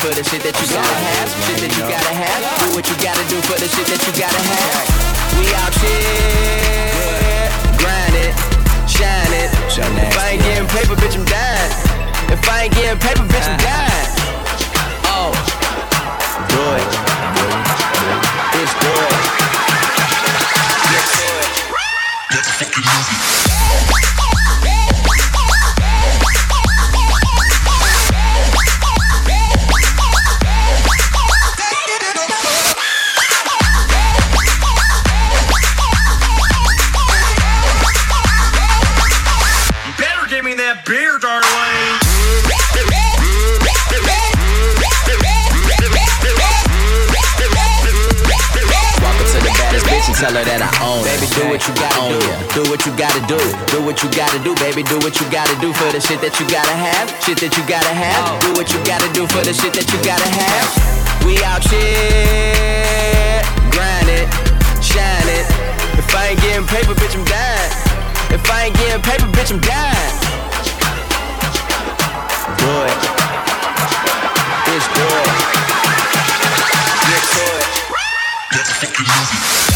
for the shit that you gotta have. Shit that you gotta have. Do what you gotta do for the shit that you gotta have. We out here, grind it, shine it. If I ain't getting paper, bitch, I'm dying. If I ain't getting paper, bitch, I'm dying. Oh, do it. Bitch, do it. Do. Do what you gotta do. Do what you gotta do, baby. Do what you gotta do for the shit that you gotta have. Shit that you gotta have. Oh. Do what you gotta do for the shit that you gotta have. We out here, grind it, shine it. If I ain't getting paper, bitch, I'm dying. If I ain't getting paper, bitch, I'm dying. Do it. Bitch, do it. Get to it. Better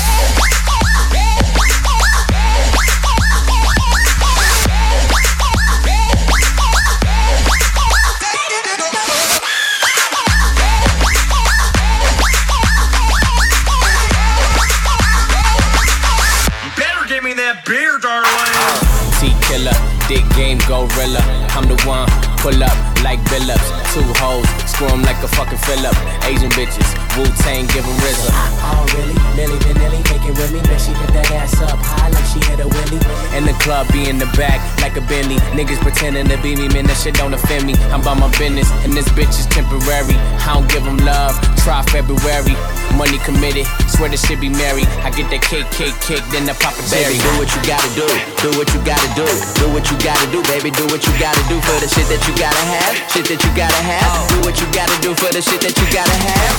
pull up like Billups. Two hoes, screw 'em like a fucking Phillip. Asian bitches, Wu Tang, give 'em RZA. Oh, really? Milli Vanilli, make it with me. Then she hit that ass up high like she hit a willy. In the club be in the back like a Bentley. Niggas pretending to be me, man, that shit don't offend me. I'm about my business, and this bitch is temporary. I don't give give 'em love, try February. Money committed, swear this shit be married. I get that cake, cake, cake, then the papa Baby, do what you gotta do. Do what you gotta do. Do what you gotta do, baby. Do what you gotta do for the shit that you gotta have. Shit that you gotta have. Oh. Do what you gotta do for the shit that you gotta have.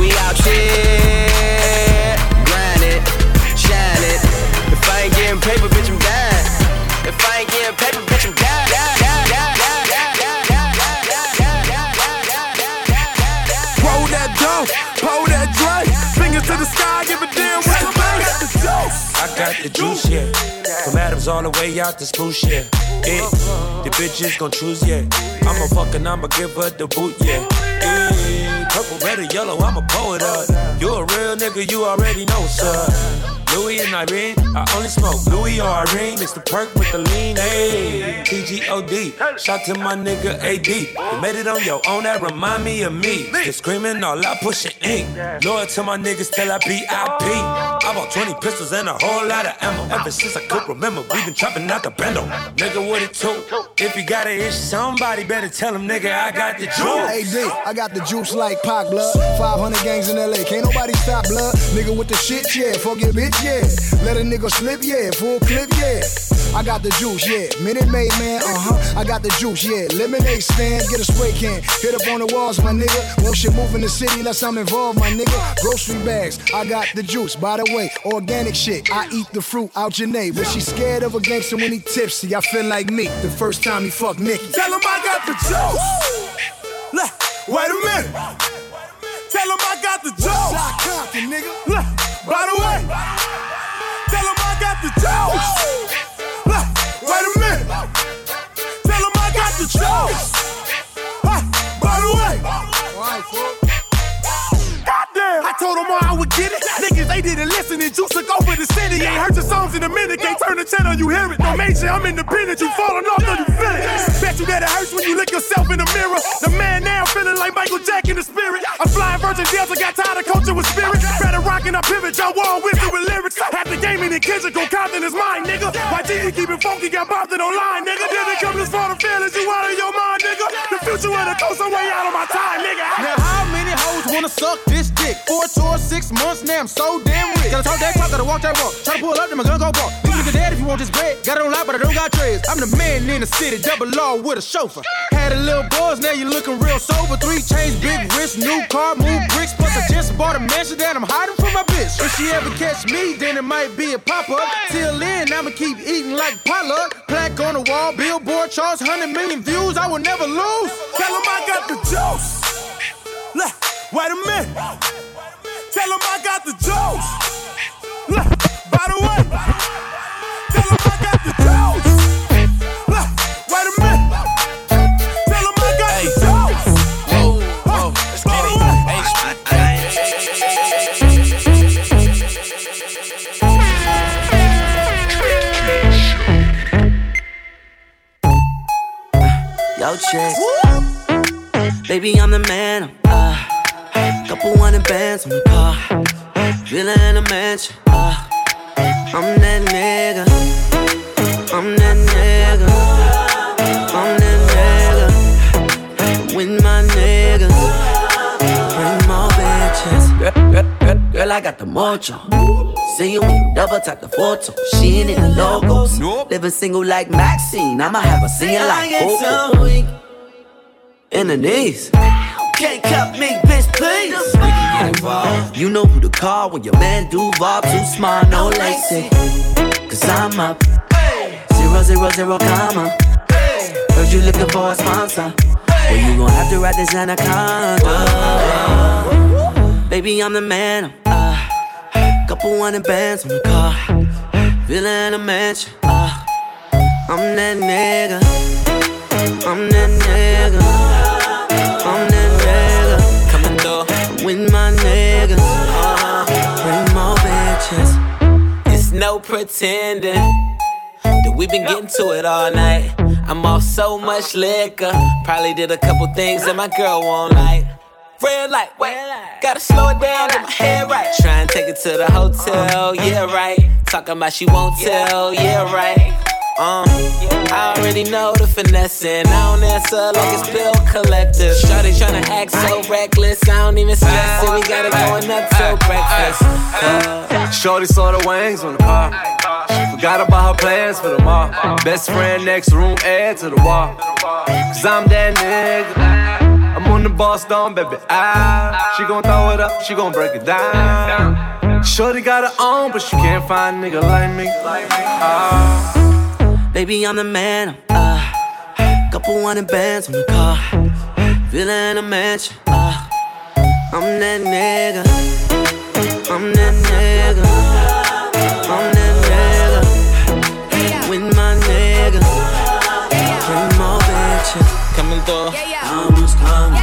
We out here, grind it, shine it. If I ain't getting paper, bitch, I'm dying. If I ain't getting paper, bitch, I'm dying. Got the juice, yeah. From Adams all the way out to Spruce, yeah. The bitches gon' choose, yeah. I'ma fuck and I'ma give her the boot, yeah. yeah. Purple, red, or yellow, I'm a poet up. You a real nigga, you already know, sir. Louis and Irene, I only smoke Louis or Irene. Mix the perk with the lean, hey. TGOD, shout to my nigga AD. You made it on your own, that remind me of me. Just screaming all out, pushing ink. Loyal to my niggas till I BIP. Oh. I bought 20 pistols and a whole lot of ammo. Ever since I could remember, we been trapping out the bando. Nigga, what it took? If you got an issue, somebody better tell him, nigga, I got the juice. AD, I got the juice like Pac blood. 500 gangs in LA, can't nobody stop blood. Nigga with the shit, yeah. Forget bitch, yeah. Let a nigga slip, yeah. Full clip, yeah. I got the juice, yeah. Minute Maid, man, uh huh. I got the juice, yeah. Lemonade stand, get a spray can. Hit up on the walls, my nigga. Won't shit move in the city unless I'm involved, my nigga. Grocery bags, I got the juice. By the way, organic shit. I eat the fruit out your name. But she scared of a gangster when he tipsy. I feel like me the first time he fucked Nikki. Tell him I got the juice. Look, wait a minute. Tell him I got the juice. Compton, nigga. Look, by the way. Tell him I got the juice. Wait a minute. Tell him I it. Niggas, they didn't listen and juice took over the city. Ain't heard your songs in a minute. Can't turn the channel, you hear it. No major, I'm independent. You falling off, though you feel it. Bet you that it hurts when you look yourself in the mirror. The man now feeling like Michael Jack in the spirit. I'm flying Virgin Delta, got tired of culture with spirit. Better rockin' I pivot, y'all wall wisdom with lyrics. Had the game in the kitchen, go Compton is mine, nigga. My TV keep it funky, got bopped it online, nigga. Didn't come this far to feelings, you out of your mind, nigga. The future of the coast, I'm way out of my time, nigga. Now how many hoes wanna suck this dick? Four tours, six months, now I'm so damn rich. Gotta talk that talk, gotta walk that walk. Try to pull up, then my gun go ball. These niggas dead if you want this bread. Got it on lock, but I don't got trays. I'm the man in the city, double law with a chauffeur. Had a little buzz, now you looking real sober. Three chains, big wrist, new car, move bricks. Plus I just bought a mansion that I'm hiding from my bitch. If she ever catch me, then it might be a pop up. Till then, I'ma keep eating like potluck. Plaque on the wall, billboard charts, 100 million views. I will never lose. Tell them I got the juice. Look, wait a minute. Tell them I got the juice. Look, by the way. Tell them I got the juice. Look, wait a minute. Tell them I got the juice. Whoa, whoa, let's get it. Hey, Yo, check. Baby, I'm the man. Uh, couple hundred bands on the car. Villa in a mansion. Uh, I'm that nigga. I'm that nigga. I'm that nigga. With my niggas. Bring more bitches. Girl, girl, girl, girl, I got the mojo. See you double tap the photo. She ain't in the logos. Living single like Maxine. I'ma have a singing like Coco. In the knees. Can't cut me, bitch, please. You know who to call when your man Duval too smart, no lacy. Cause I'm up. Zero, zero, zero, comma. Heard you looking for a sponsor. Well, you gon' have to ride this anaconda. Baby, I'm the man. Uh, couple hundred bands on the car. Villa in a mansion. Uh, I'm that nigga. I'm that nigga. I'm that. With my niggas. Uh-huh. Bring more bitches. It's no pretending that we've been getting to it all night. I'm off so much liquor. Probably did a couple things that my girl won't like. Red light, wait, gotta slow it down, get my head right. Try and take it to the hotel, yeah, right. Talking about she won't tell, yeah, right. Um, I already know the finessing. I don't answer like it's bill collector. Shawty tryna act so reckless. I don't even stress it. We got it going up till breakfast. Uh, Shorty saw the wings on the car. Forgot about her plans for tomorrow. Best friend next room, add to the wall. Cause I'm that nigga. I'm on the boss down, baby. Ah, she gon' throw it up, she gon' break it down. Shorty got her own, but she can't find a nigga like me. Ah. Baby, I'm the man. I'm, uh, couple hundred bands on the car. Feeling a mansion. Uh, I'm that nigga. I'm that nigga. I'm that nigga. With my nigga. Come on, bitch. Coming through. Almost home.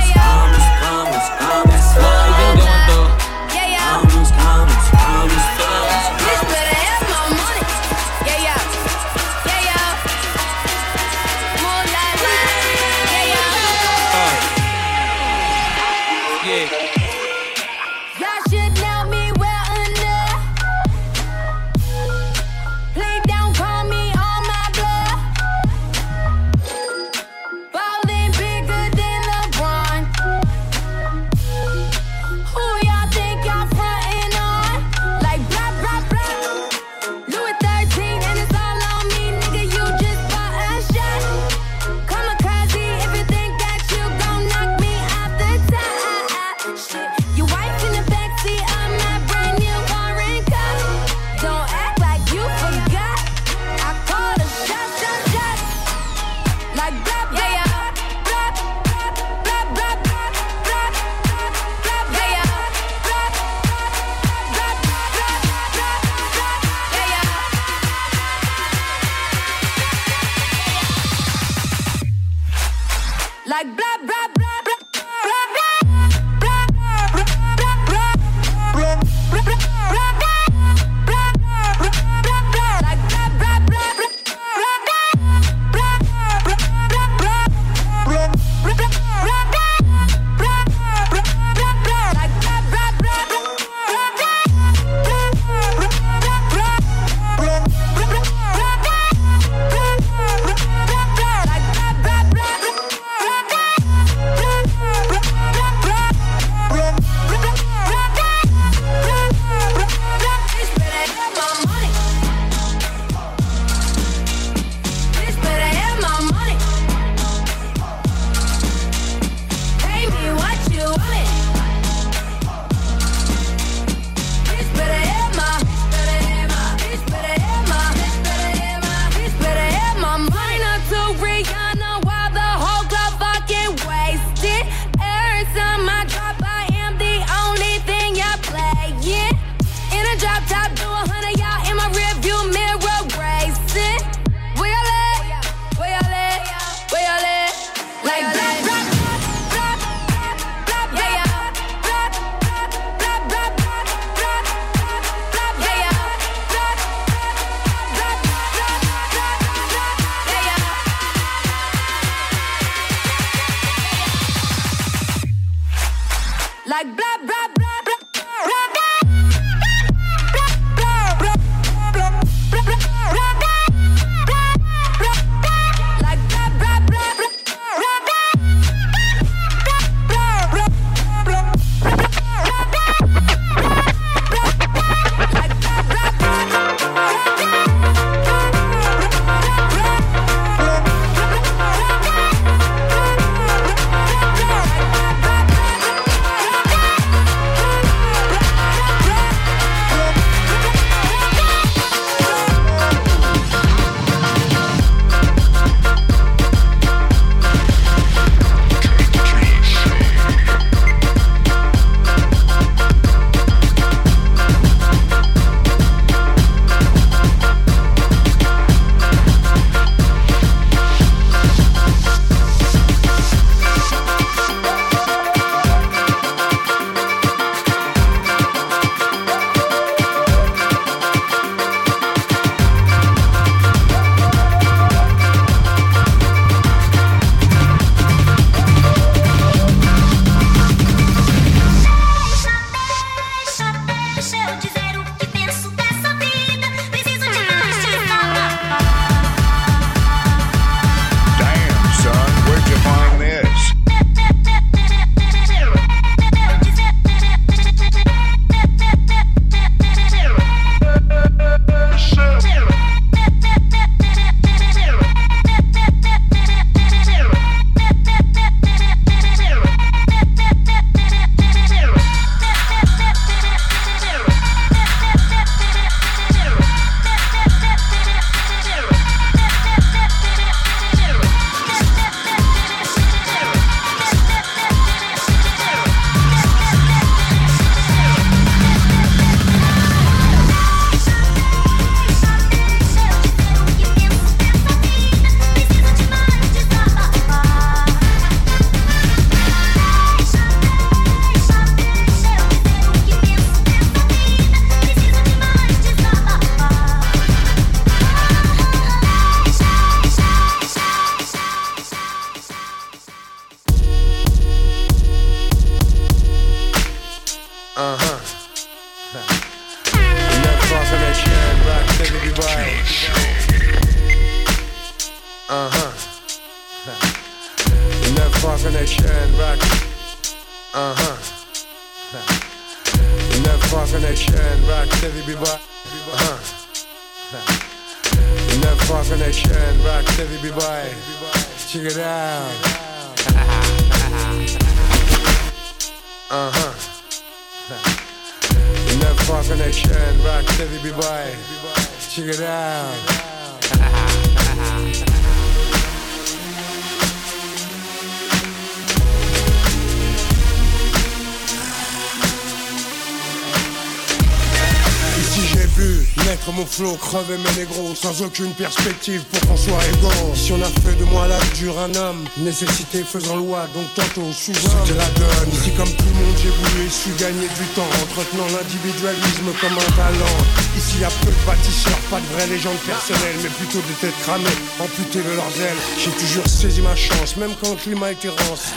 Sans aucune perspective pour qu'on soit égaux Si on a fait de moi l'âge dur un homme Nécessité faisant loi, donc tantôt sous C'était la donne. Ici comme tout le monde j'ai voulu et su gagner du temps Entretenant l'individualisme comme un talent. Ici y a peu de bâtisseurs, pas de vraies légendes personnelles Mais plutôt des têtes cramées, amputées de leurs ailes. J'ai toujours saisi ma chance, même quand le climat était rance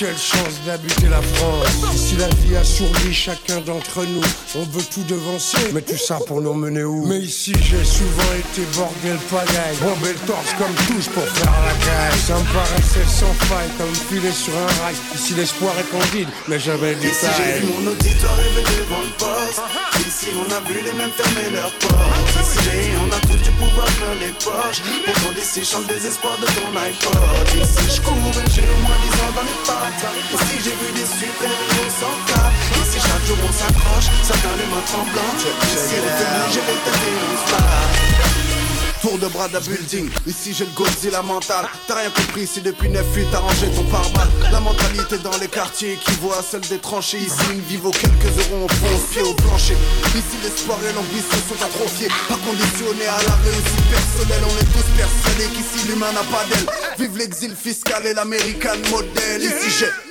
quelle chance d'habiter la France. Ici la vie assourdit chacun d'entre nous. On veut tout devancer, mais tout ça pour nous mener où? Mais ici j'ai souvent été bordel pagaille. Bombé le torse comme tous pour faire la caille. Ça me paraissait sans faille, comme filer sur un rail. Ici l'espoir est candide, mais j'avais du Ici j'ai vu mon auditoire rêver devant le poste. Ici on a vu les mêmes fermer leurs portes. Ici j'ai- on a tous du pouvoir dans les poches. Pourtant d'ici chante le désespoir de ton iPod. Ici je cours et j'ai au moins 10 ans dans les pattes. Ici j'ai vu des super héros sans cap. Ici chaque jour on s'accroche, donne les mains tremblantes Ici on fait bouger les têtes et on se bat Tour de bras d'un building, ici j'ai le Godzilla mental. T'as rien compris si depuis 9-8 t'as rangé ton pare-balles. La mentalité dans les quartiers qui voit celle des tranchées. Ici une vie quelques euros, on fonce pied au plancher. Ici l'espoir et l'ambition sont atrophiés. Pas conditionnés à la réussite personnelle On est tous persuadés qu'ici l'humain n'a pas d'aile. Vive l'exil fiscal et l'américan modèle. Ici j'ai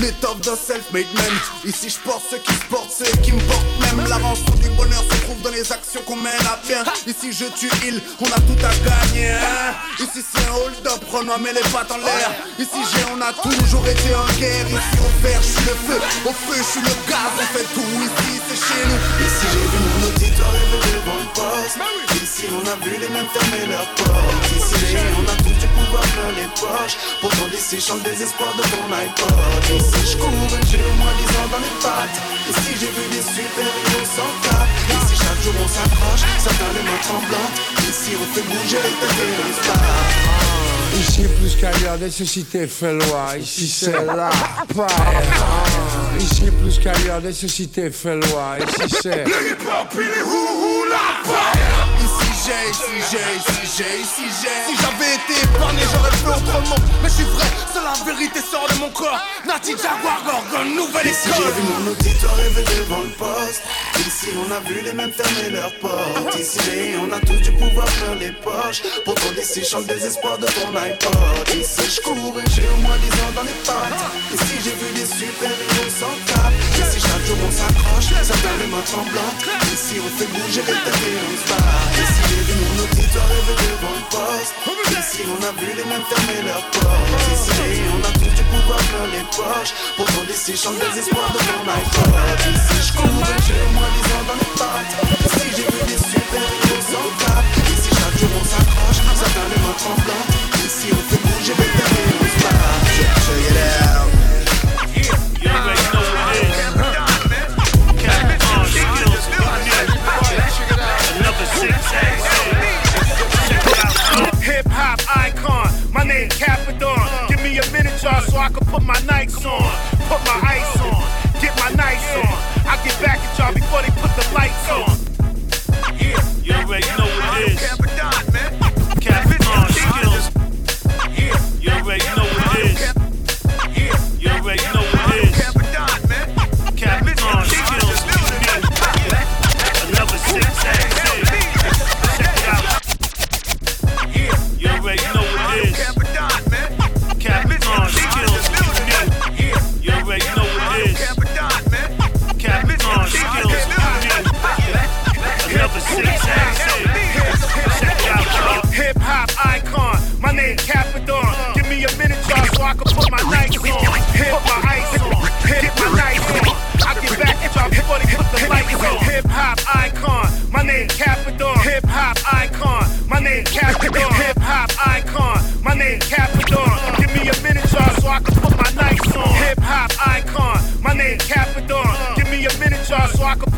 L'étoffe d'un self-made man Ici je porte ceux qui se portent, ceux qui me portent même. La rançon du bonheur se trouve dans les actions qu'on mène à bien. Ici je tue il, on a tout à gagner hein. Ici c'est un hold-up, Renoir met les pattes en l'air. Ici j'ai, on a toujours été en guerre Ici au fer, je suis le feu, au feu je suis le gaz. On fait tout. Ici, c'est chez nous. Ici j'ai vu mon auditoire rêver devant le poste. Ici on a vu les mêmes fermer leurs portes. Ici j'ai, on a tous pouvoir dans les poches Pourtant d'ici chante le désespoir de ton iPod Ici je cours et j'ai au moins 10 ans dans les pattes Ici j'ai vu des super héros sans cap Ici chaque jour on s'accroche, ça donne les mains tremblantes Ici on fait bouger les têtes et se bat Ici plus qu'ailleurs, nécessité fait loi. Ici c'est la. Ah, Ici plus qu'ailleurs, nécessité fait loi. Ici c'est. J'ai, ici j'ai, ici j'ai, ici j'ai Si j'avais été épargné j'aurais fait autrement. Mais je suis vrai, seule la vérité sort de mon corps. Nati Jaguar Gorgon, nouvelle Ici école j'ai vu mon auditoire rêver devant le poste. Ici on a vu les mêmes fermer leurs portes. Ici on a tous du pouvoir dans les poches. Pourtant d'ici chante le désespoir de ton iPod. Ici je cours et j'ai au moins 10 ans dans les pattes. Ici j'ai vu des super héros sans cap. Ici chaque jour on s'accroche, ça donne les mains tremblantes Ici on fait bouger les têtes et on se bat Ici j'ai vu mon auditoire rêver devant le poste Ici on a vu les mêmes fermer leurs portes. Ici j'ai- on a tous du pouvoir dans les poches. Pourtant d'ici chante le désespoir de ton iPod Ici je cours j'ai au moins 10 ans dans les pattes. Ici j'ai vu des super héros sans cap. Ici chaque jour on s'accroche, ça donne les mains tremblantes Ici on fait bouger les têtes et on se bat Check it out Capadon. Give me a minute, y'all, so I can put my Nikes on, put my ice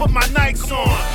put my Nikes on.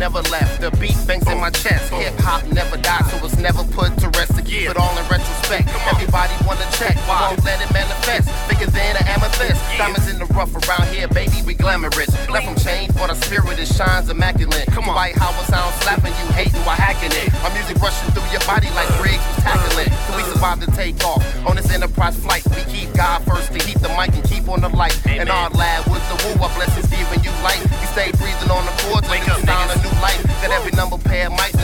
Never left. The beat bangs in my chest. Hip hop never died, so it's never put to rest. To keep it all in retrospect. Everybody wanna check, won't let it manifest. Bigger than an amethyst. Diamonds in the rough around here, baby, we glamorous. Left from change, but our spirit it shines immaculate. Come on, white how it sounds slapping you, hating while hacking it. My music rushing through your body like Briggs was tackling. So we survive the takeoff on this enterprise flight. We keep God first to heat the mic and keep on the light. And our lab with the woo, our blessings giving you light. We stay breathing on the and it's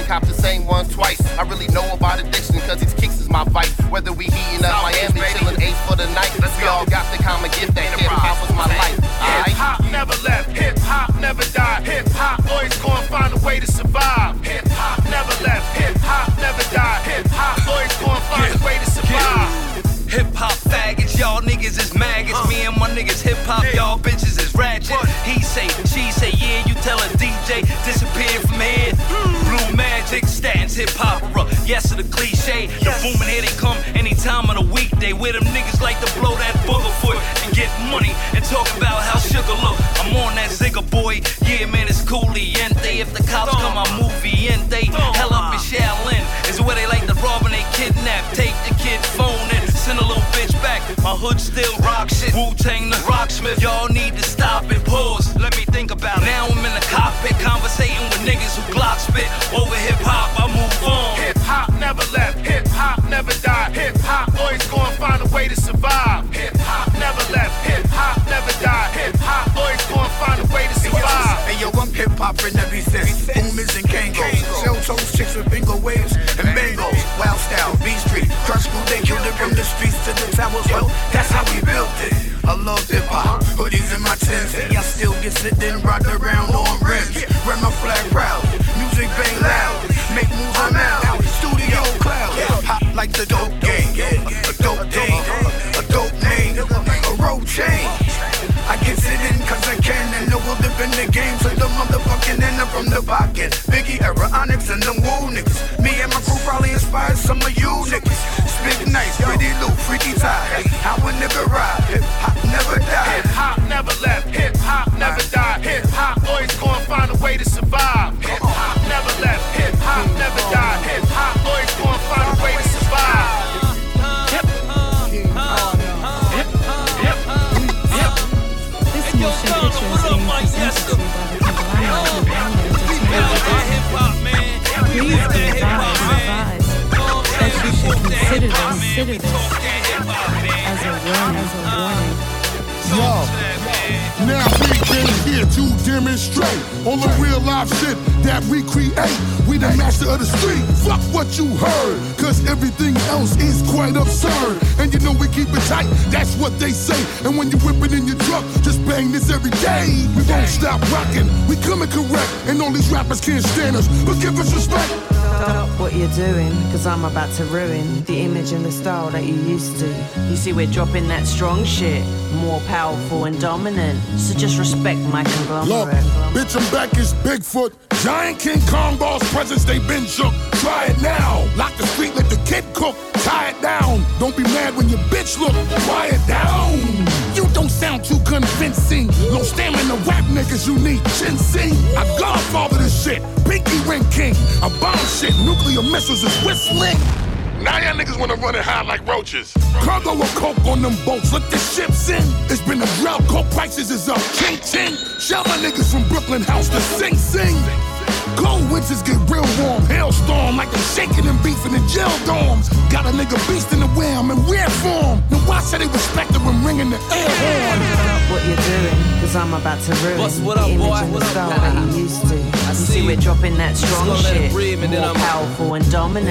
cop the same one twice. I really know about addiction cause these kicks is my vice. Whether we heating up Miami, chilling eight for the night. We all got the common gift that hip hop was my life. Hip hop never left, hip hop never died. Hip hop always gonna find a way to survive. Hip hop never left, hip hop never died. Hip hop always gonna find a way to survive. Hip hop faggots, y'all niggas is maggots. Uh. Me and my niggas hip hop, y'all hip opera. Yes to the cliche. The booming here they come anytime on a weekday. Where them niggas like to blow that booger foot and get money and talk about how sugar look. I'm on that zigga boy. Yeah, man, it's cooliente. If the cops come, I move viente. Hell up in Shaolin is where they like to rob and they kidnap. Take the kid phone and send a little bitch back. My hood still rock shit. Wu Tang the rocksmith. Y'all need to stop and pause. Let me think about it. Now I'm in the cockpit conversating with niggas who Glock spit. Over hip hop, In every sense. Boomers and kangos. Shell chicks with bingo waves and bangos. Wild style, Beat Street. Crush school, they killed it from the streets to the towers. Well, that's how we built it. I love hip hop. Hoodies in my tents. See, I still get sitting Biggie, Onyx, and them woo niggas. Me and my crew probably inspired some of you niggas. Spit nice, pretty loot, freaky tie. Demonstrate all the real life shit that we create. We the master of the street. Fuck what you heard, cause everything else is quite absurd. And you know we keep it tight, that's what they say. And when you whip it in your truck, just bang this every day. We won't stop rocking, we coming correct. And all these rappers can't stand us, but give us respect. Stop what you're doing, cause I'm about to ruin the image and the style that you used to. You see, we're dropping that strong shit, more powerful and dominant. So just respect my Look, bitch, I'm back as Bigfoot. Giant King Kong boss presence, they been shook. Try it now. Lock the street, let the kid cook. Tie it down. Don't be mad when your bitch look. Quiet down. You don't sound too convincing. No stamina rap niggas, you need ginseng. I godfather this shit, pinky ring king. I bomb shit, nuclear missiles is whistling. Now y'all niggas wanna run it high like roaches. Cargo of coke on them boats, let the ships in. It's been a drought, coke prices is up. Ching ching. Shout my niggas from Brooklyn House to sing sing. Cold winters get real warm, hailstorm like I'm shaking and beefing in jail dorms. Got a nigga beast in the wham and weird form. Now why should they respect it when ringing the air horn? What you're doing, cause I'm about to ruin Boss, what the up, image boy? and the What up, style boy? that you used to. I you see see, you. we're dropping that Just strong gonna let it shit, breathe and then more I'm- powerful and dominant. Here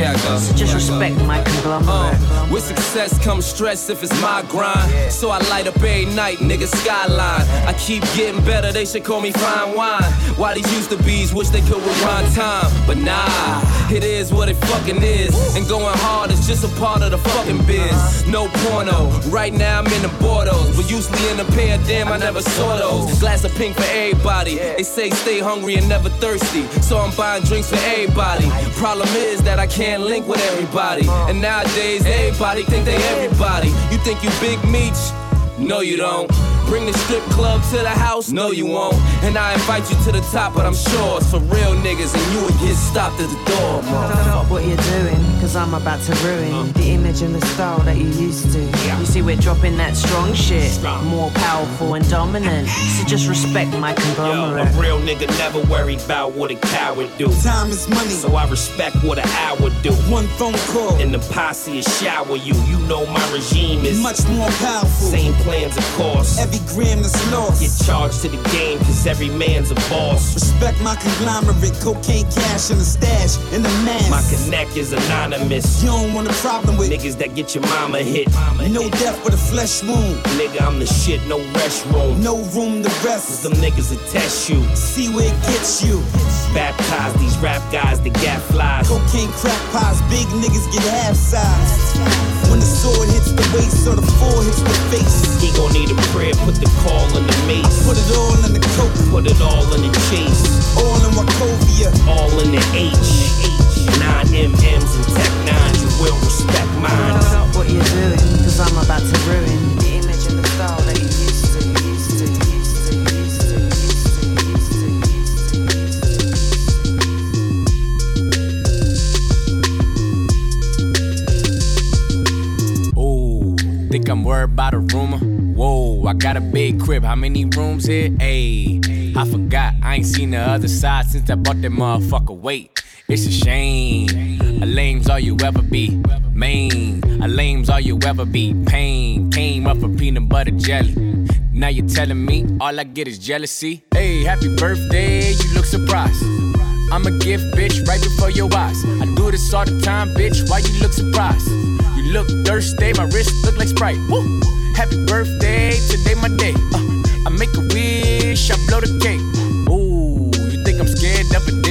I go. So just Here I go. respect my conglomerate. Uh, with success comes stress if it's my grind. So I light up every night, nigga, skyline. I keep getting better, they should call me fine wine. Why these used to bees wish they could rewind time. But nah, it is what it fucking is. And going hard is just a part of the fucking biz. No porno, right now I'm in the Bordeaux. But usually in a pair, damn, I never saw those. Glass of pink for everybody. They say stay hungry and never thirsty. So I'm buying drinks for everybody. Problem is that I can't link with everybody. And nowadays, everybody think they everybody. You think you big meech? No, you don't. Bring the strip club to the house? No, you won't. And I invite you to the top, but I'm sure it's for real niggas, and you would get stopped at the door, Stop what you're doing, cause I'm about to ruin uh. the image and the style that you used to. You see, we're dropping that strong shit, more powerful and dominant. So just respect my Yo, a real nigga never worried about what a coward do. Time is money. So I respect what an hour do. One phone call. And the posse is shower you. You know my regime is Much more powerful. Same plans, of course. Every gram that's lost. Get charged to the game, cause every man's a boss. Respect my conglomerate, cocaine cash in the stash, in the mass. My connect is anonymous. You don't want a problem with niggas that get your mama hit. Mama No death but a flesh wound. Nigga, I'm the shit, no restroom. No room to rest. Some niggas will test you. See where it gets you. Baptize these rap guys that got flies. Cocaine crack pies, big niggas get half size. When the sword hits the waist or the four hits the face. He gon' need a prayer, put the call in the mace. Put it all in the coke. Put it all in the chase. All in Wachovia. All in the H. Nine MMs and Tech 9, you will respect mine. Stop what you're doing, cause I'm about to ruin the image and the style that you used to. Used to, used to, used to, used to, used to, used to. Ooh, think I'm worried about a rumor? Whoa, I got a big crib. How many rooms here? Ayy, I forgot. I ain't seen the other side since I bought that motherfucker. Wait, it's a shame. A lame's all you ever be. Main, a lame's all you ever be. Pain came up from peanut butter jelly. Now you're telling me all I get is jealousy. Hey, happy birthday, you look surprised. I'm a gift, bitch, right before your eyes. I do this all the time, bitch. Why you look surprised? You look thirsty, my wrist look like Sprite. Woo! Happy birthday, today my day. Uh, I make a wish, I blow the cake. Ooh, you think I'm scared of a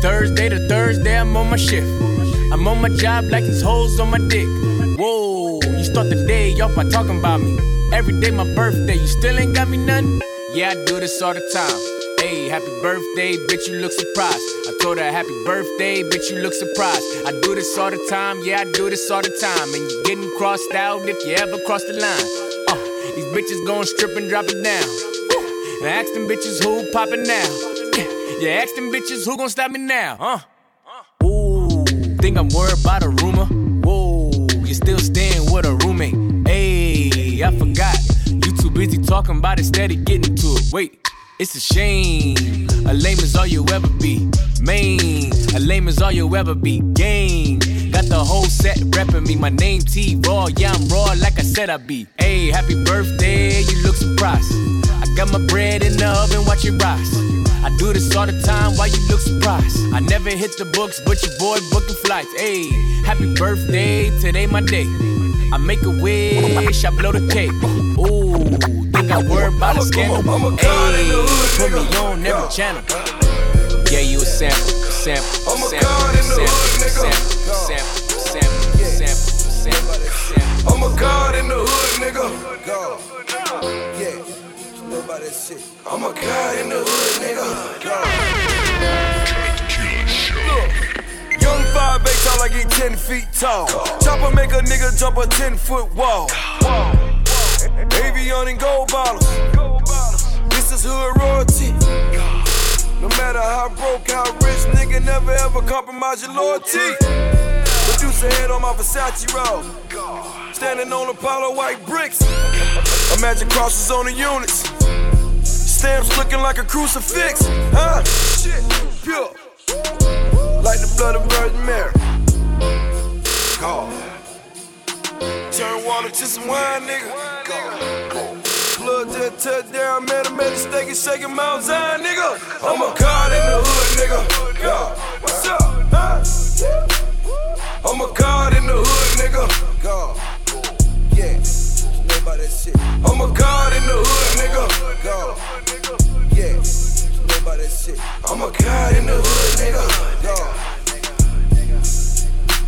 Thursday to Thursday, I'm on my shift. I'm on my job like these hoes on my dick. Whoa, you start the day off by talking about me. Every day my birthday, you still ain't got me nothing? Yeah, I do this all the time. Hey, happy birthday, bitch, you look surprised. I told her happy birthday, bitch, you look surprised. I do this all the time, yeah, I do this all the time. And you getting crossed out if you ever cross the line. Uh, these bitches gon' strip and drop it down. And I ask them bitches who poppin' now. Yeah, ask them bitches who gon' stop me now, huh? Ooh, think I'm worried about a rumor? Whoa, you still staying with a roommate? Hey, I forgot. You too busy talking about it, steady getting to it. Wait. It's a shame. A lame is all you ever be. Main. A lame is all you ever be. Game. Got the whole set reppin' me. My name T Raw. Yeah, I'm raw like I said I be. Hey, happy birthday. You look surprised. I got my bread in the oven, watch it rise. I do this all the time, why you look surprised? I never hit the books, but your boy booking flights. Hey, happy birthday, today my day. I make a wish, I blow the cake. Ooh, think I worry about a scandal. Hey, put me on every channel. Yeah, you a sample, a sample, a sample, a sample, sample, sample, sample, sample, sample, sample. I'm a god in the hood, nigga. About that shit. I'm a god in the hood, nigga. Look, young 5 8 all I get ten feet tall. Chopper make a nigga jump a ten foot wall. Avion and gold bottles. This is hood royalty. No matter how broke, how rich, nigga never ever compromise your loyalty. Producer head on my Versace robe. Standing on Apollo white bricks. Imagine crosses on the units. Stamps looking like a crucifix. Huh? Shit, pure. Like the blood of Virgin Mary. God. Turn water to some wine, nigga. Blood just touch down, man. I made a steak and shaking Mount Zion, nigga. I'm a god in the hood, nigga. Yeah. What's up? Huh? I'm a god in the hood, nigga. God. Yeah. I'm a god in the hood, nigga. God. Yeah. Know about that shit. I'm a god in the hood, nigga.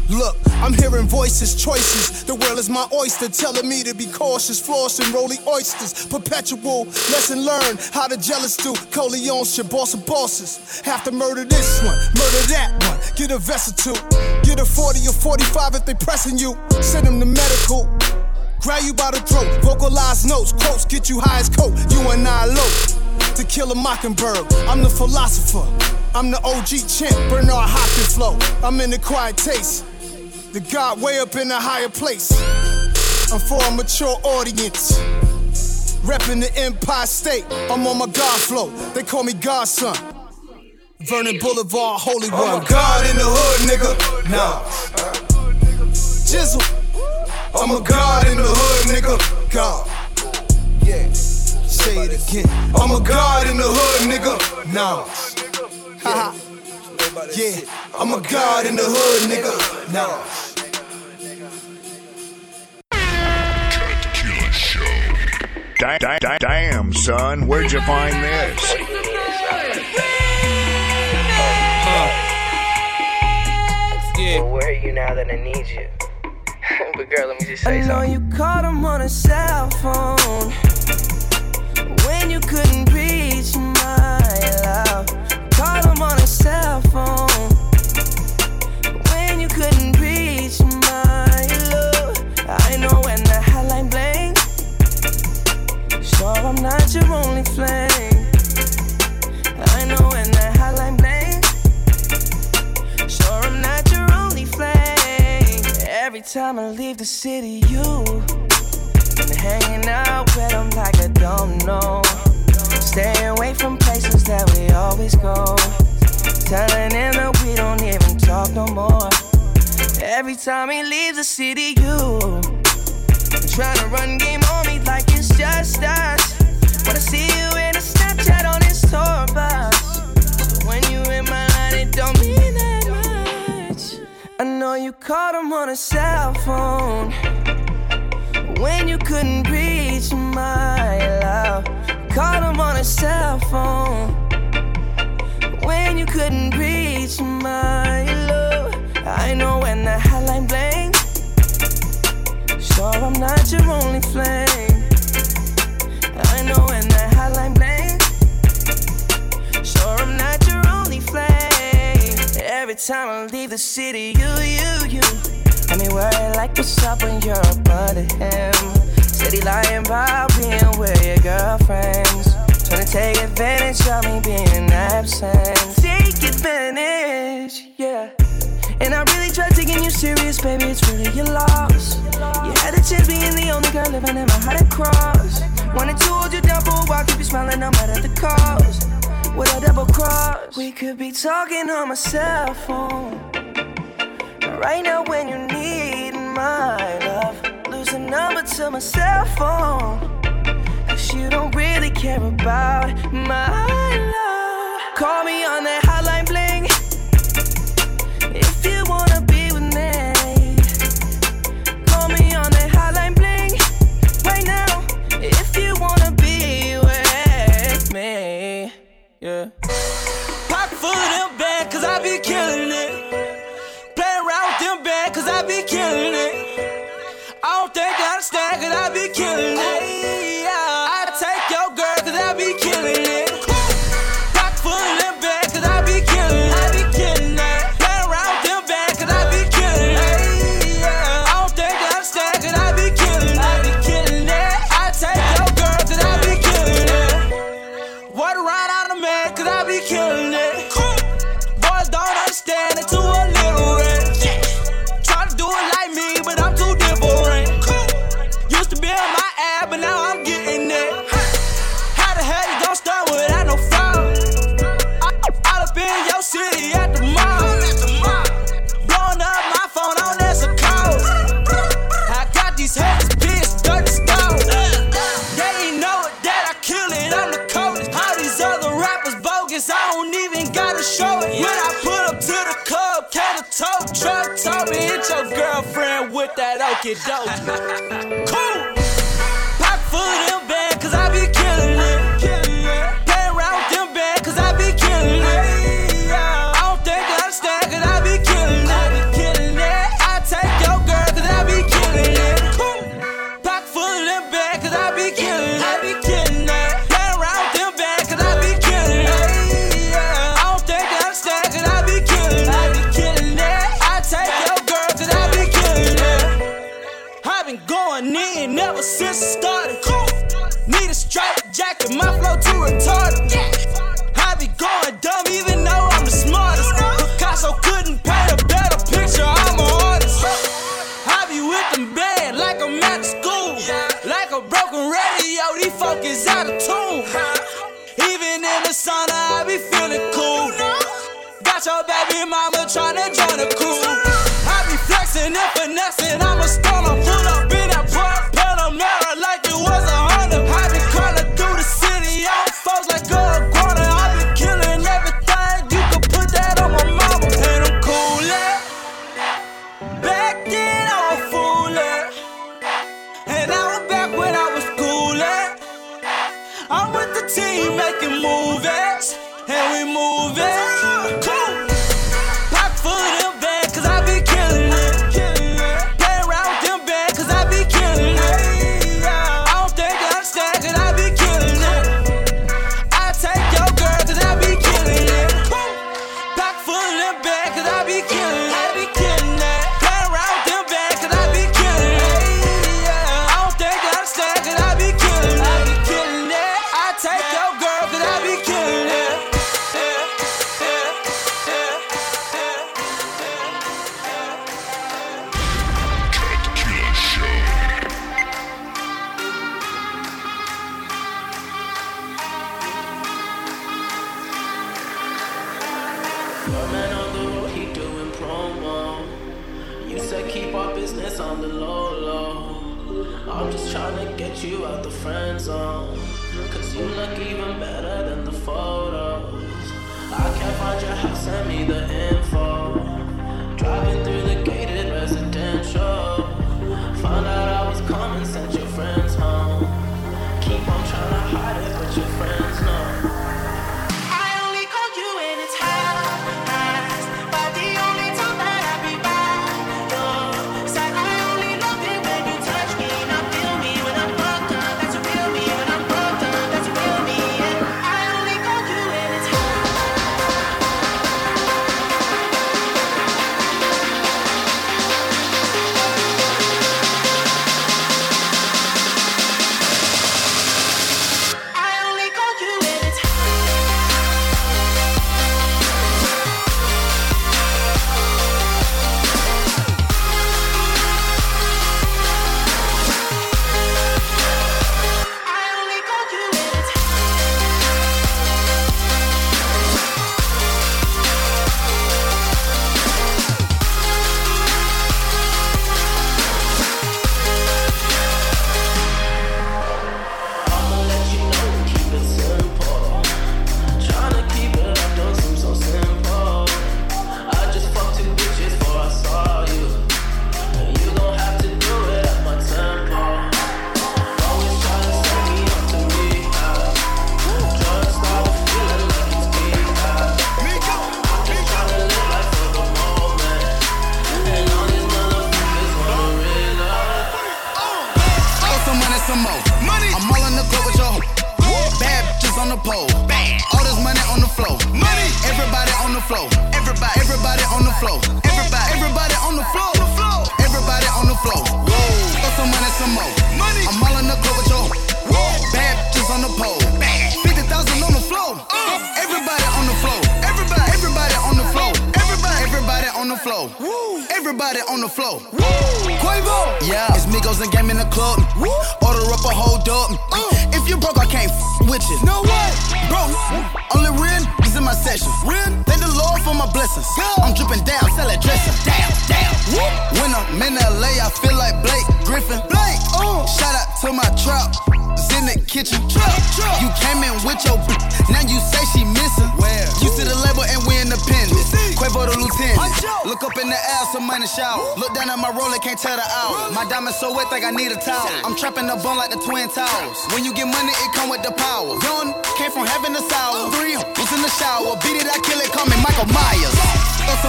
Look, I'm hearing voices, choices. The world is my oyster, telling me to be cautious, flossing, rolling oysters. Perpetual lesson learned how the jealous do. Corleones should boss of bosses. Have to murder this one, murder that one. Get a vessel two. Get a 40 or 45 if they pressing you. Send them to medical. Grab you by the throat, vocalize notes, quotes, get you high as coke. You and I low to kill a mockingbird. I'm the philosopher. I'm the OG champ, Bernard Hopkins flow. I'm in the quiet taste. The God way up in a higher place. I'm for a mature audience. Reppin' the Empire State. I'm on my God flow. They call me Godson. Vernon Boulevard, Holy One. I'm a god in the hood, nigga. Nah. Jizzle. I'm a god in the hood, nigga. God. Yeah. Say it again. I'm a god in the hood, nigga. Nah. Haha. Yeah. I'm a god in the hood, nigga. Nah. Da- da- da- damn, son, where'd you find this? Yeah. Well, where are you now that I need you? but girl, let me just say I know something. you called him on a cell phone when you couldn't reach my love. Called him on a cell phone when you couldn't reach my love. I know when the hotline bling, sure I'm not your only flame. I know when the hotline bling, sure I'm not your only flame. Every time I leave the city, you been hanging out with them like I don't know. Stay away from places that we always go. Telling him that we don't even talk no more. Every time he leaves the city, you trying to run game on me like it's just us. Wanna see you in a Snapchat on his tour bus. When you in my line, it don't mean that much. I know you called him on a cell phone when you couldn't reach my love. Called him on a cell phone when you couldn't reach my love. I know when the hotline bling, sure I'm not your only flame. I know when the hotline bling, sure I'm not your only flame. Every time I leave the city, you, you, you. I mean, worry like what's up when you're up him. He lying about being with your girlfriends. Trying to take advantage of me being absent. Take advantage, yeah. And I really tried taking you serious, baby. It's really your loss. You had a chance being the only girl living in my heart across. Wanted to hold you down for a while, keep you smiling, no matter the cost. With a double cross, we could be talking on my cell phone. Right now, when you need the number to my cell phone. Cause you don't really care about my love. Call me on that hotline bling. If you wanna be with me, call me on that hotline bling. Right now, if you wanna be with me, yeah. Pocket full of them bad, cause I be killing it. Play around with them bad, cause I be killing it. I don't think I stand, cause I be killing it. it out. A man on the road, he doing promo. You said keep our business on the low low. I'm just trying to get you out the friend zone. Cause you look even better than the photos. I can't find your house, send me the info. Driving through the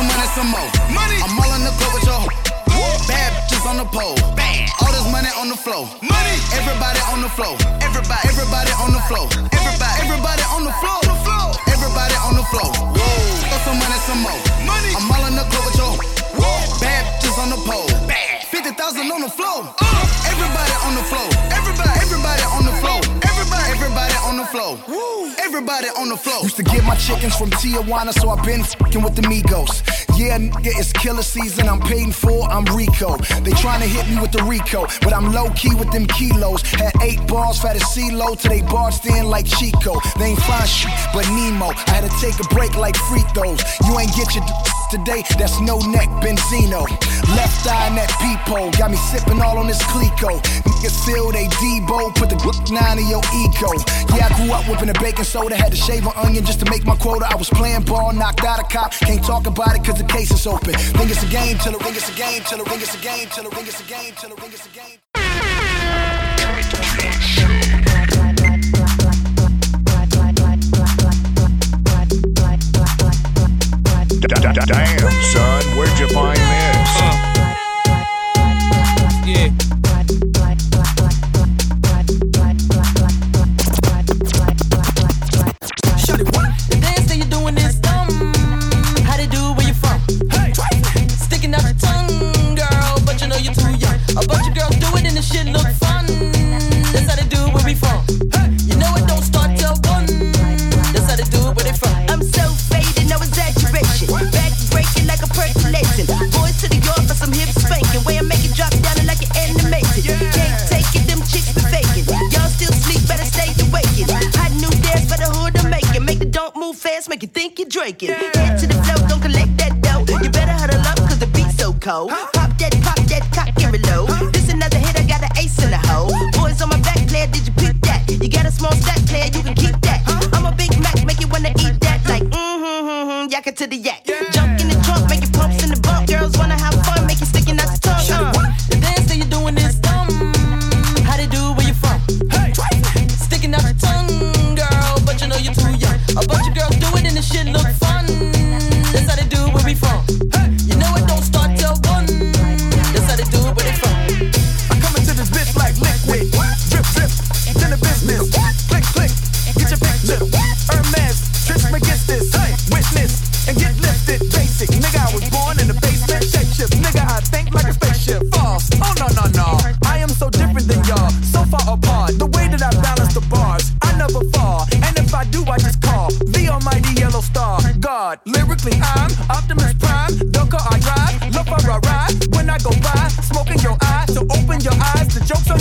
money some more. Money. I'm all in the club with your hoe. Bad bitches on the pole. Bad. All this money on the floor. Money. Everybody on the floor. Everybody. Everybody on the floor. Everybody. Everybody on the floor. The floor. Everybody on the floor. Whoa. Throw some money some more. Money. I'm all in the club with your hoe. Bad bitches on the pole. Bad. 50,000 on the floor. Uh, everybody on the floor. Everybody, everybody on the floor. Everybody, everybody on the floor. Woo. Everybody on the floor. Used to get my chickens from Tijuana, so I've been fucking with the Migos. Yeah, nigga, it's killer season. I'm paying for. I'm Rico. They trying to hit me with the Rico, but I'm low key with them kilos. Had eight balls, fat as CeeLo, till they barged in like Chico. They ain't fine shit, but Nemo. I had to take a break like free throws. You ain't get your. D- today, that's no neck, Benzino. Left eye in that peephole, got me sipping all on this Clicquot. Niggas feel they Debo, put the Glock 9 in your eco. Yeah, I grew up whipping a baking soda, had to shave an onion just to make my quota. I was playing ball, knocked out a cop, can't talk about it cause the case is open. Think it's a game till the ring is a game, till the ring is a game, till the ring is a game, till the ring is a game. Damn, son, where'd you find this? Yeah. Shut it, what? The dance you're doing is dumb. How they do where you from? Sticking out your tongue, girl, but you know you're too young. A bunch of girls do it and the shit look fun. Fast, make you think you're drinking. Head to the flow, don't collect that dough. You better huddle up, cause the beat's so cold. Pop that, pop that, cock and reload. This another hit, I got an ace in the hole. Boys on my back, player, did you pick that? You got a small stack, player, you can keep that.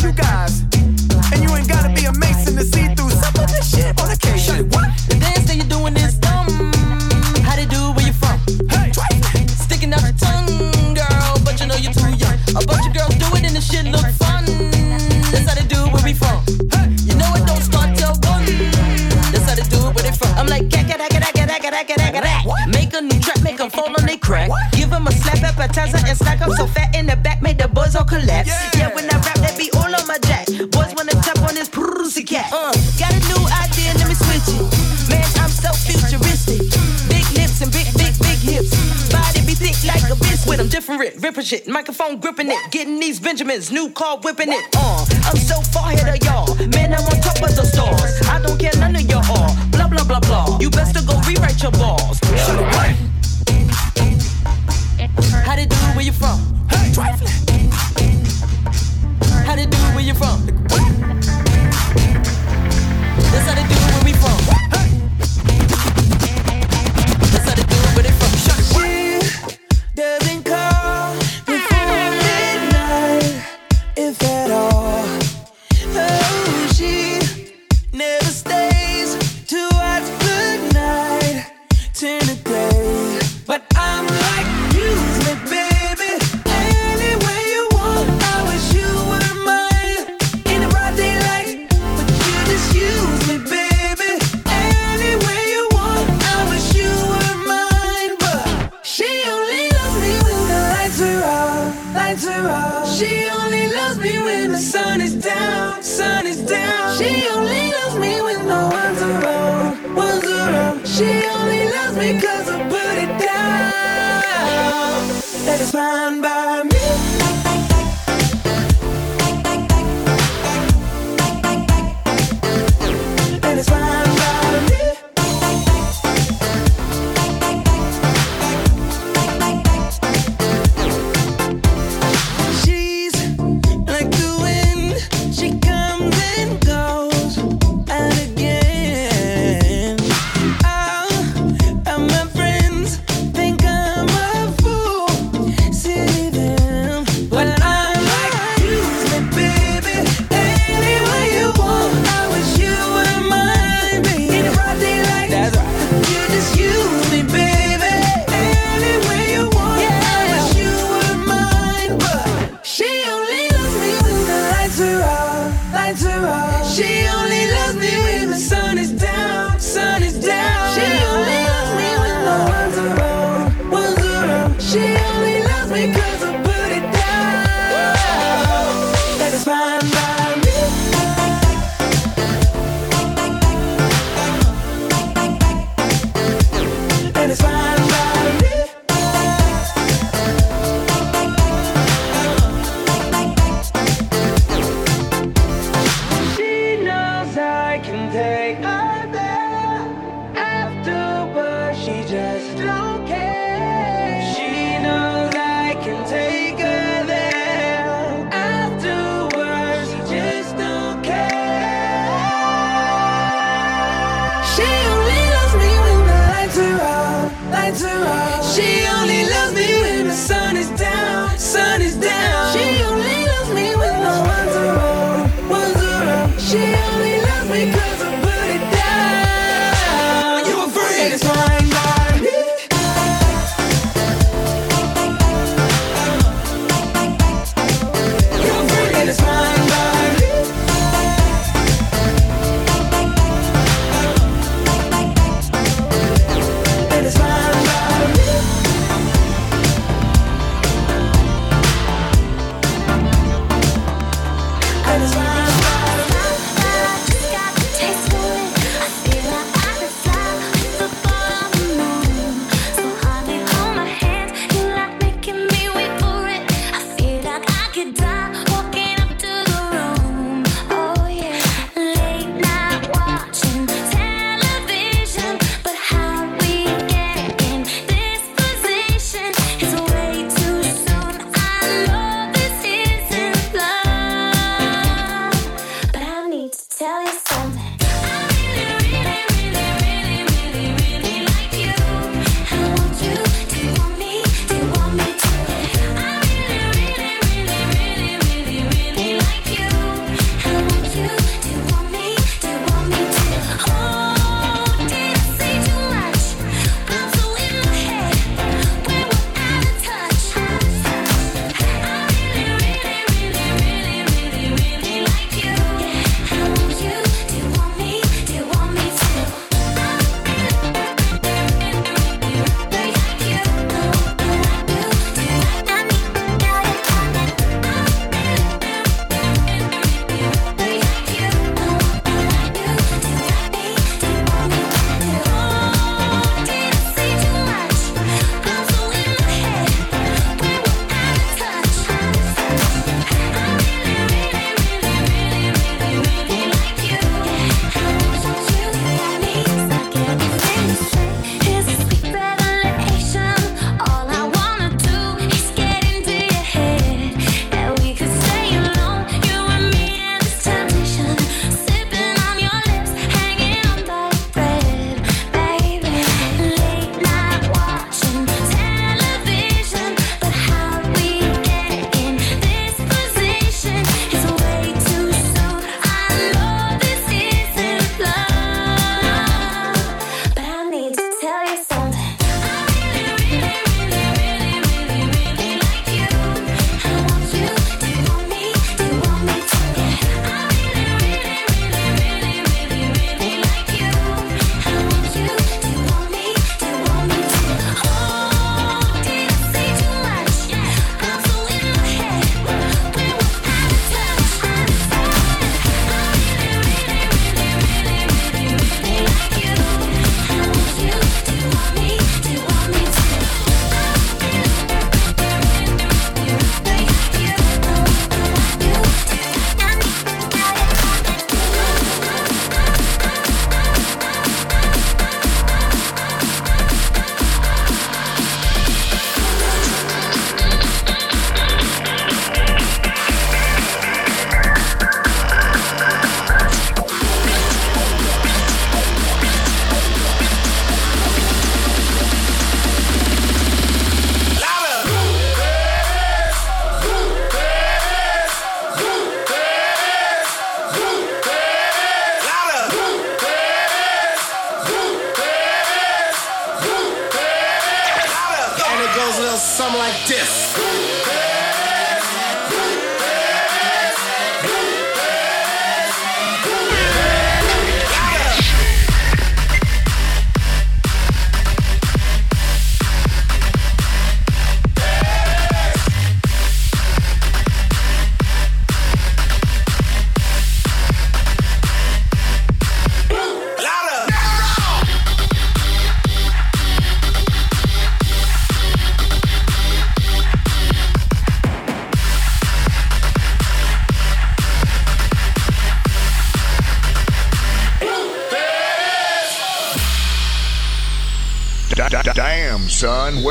you guys. And you ain't gotta be a mason to see through some of this shit on occasion. What? The dance that you're doing is dumb. How to do where you from? Hey, sticking out your tongue, girl, but you know you're too young. A bunch of girls do it and the shit look fun. That's how they do where we from. Hey. You know it don't start till one. That's how to do where they from. I'm like, make a new track, make them fall on they crack. What? Give them a slap appetizer and stack up so fat in the back, make the boys all collapse. Yeah. Shit, microphone gripping it, getting these Benjamins, new car whipping it. Uh, I'm so far ahead of y'all, man, I'm on top of the stars. I don't care none of y'all, blah blah blah blah. You best to go rewrite your balls. Shut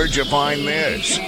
where'd you find this?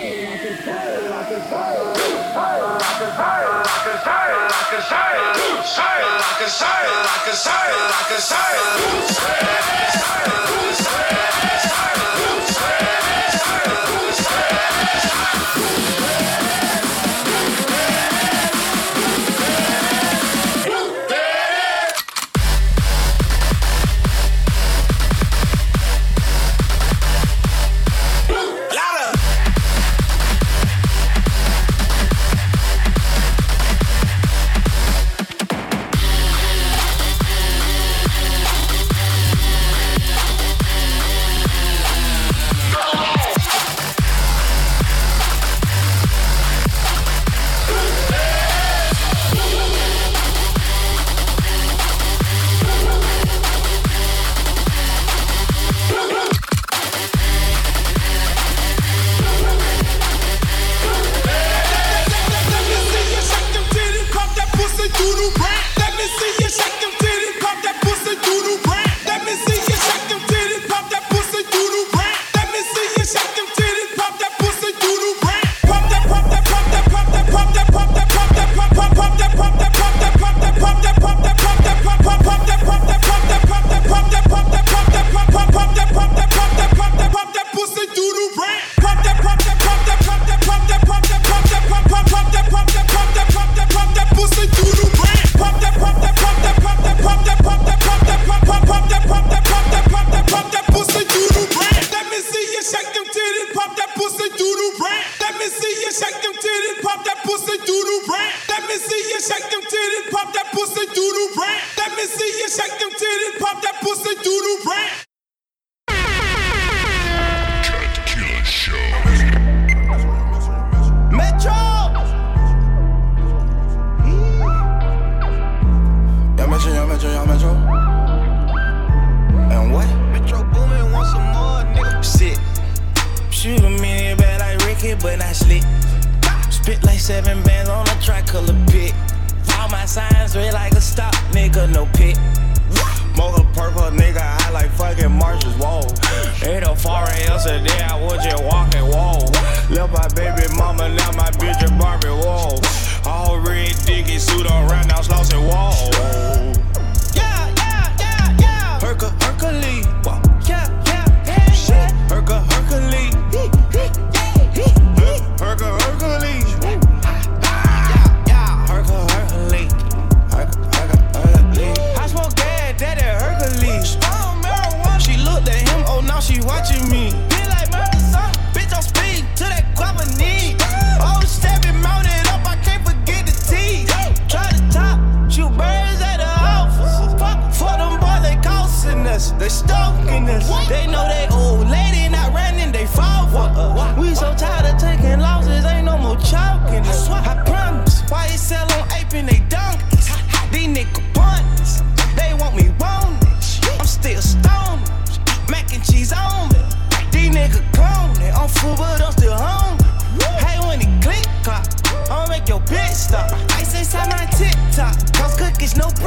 no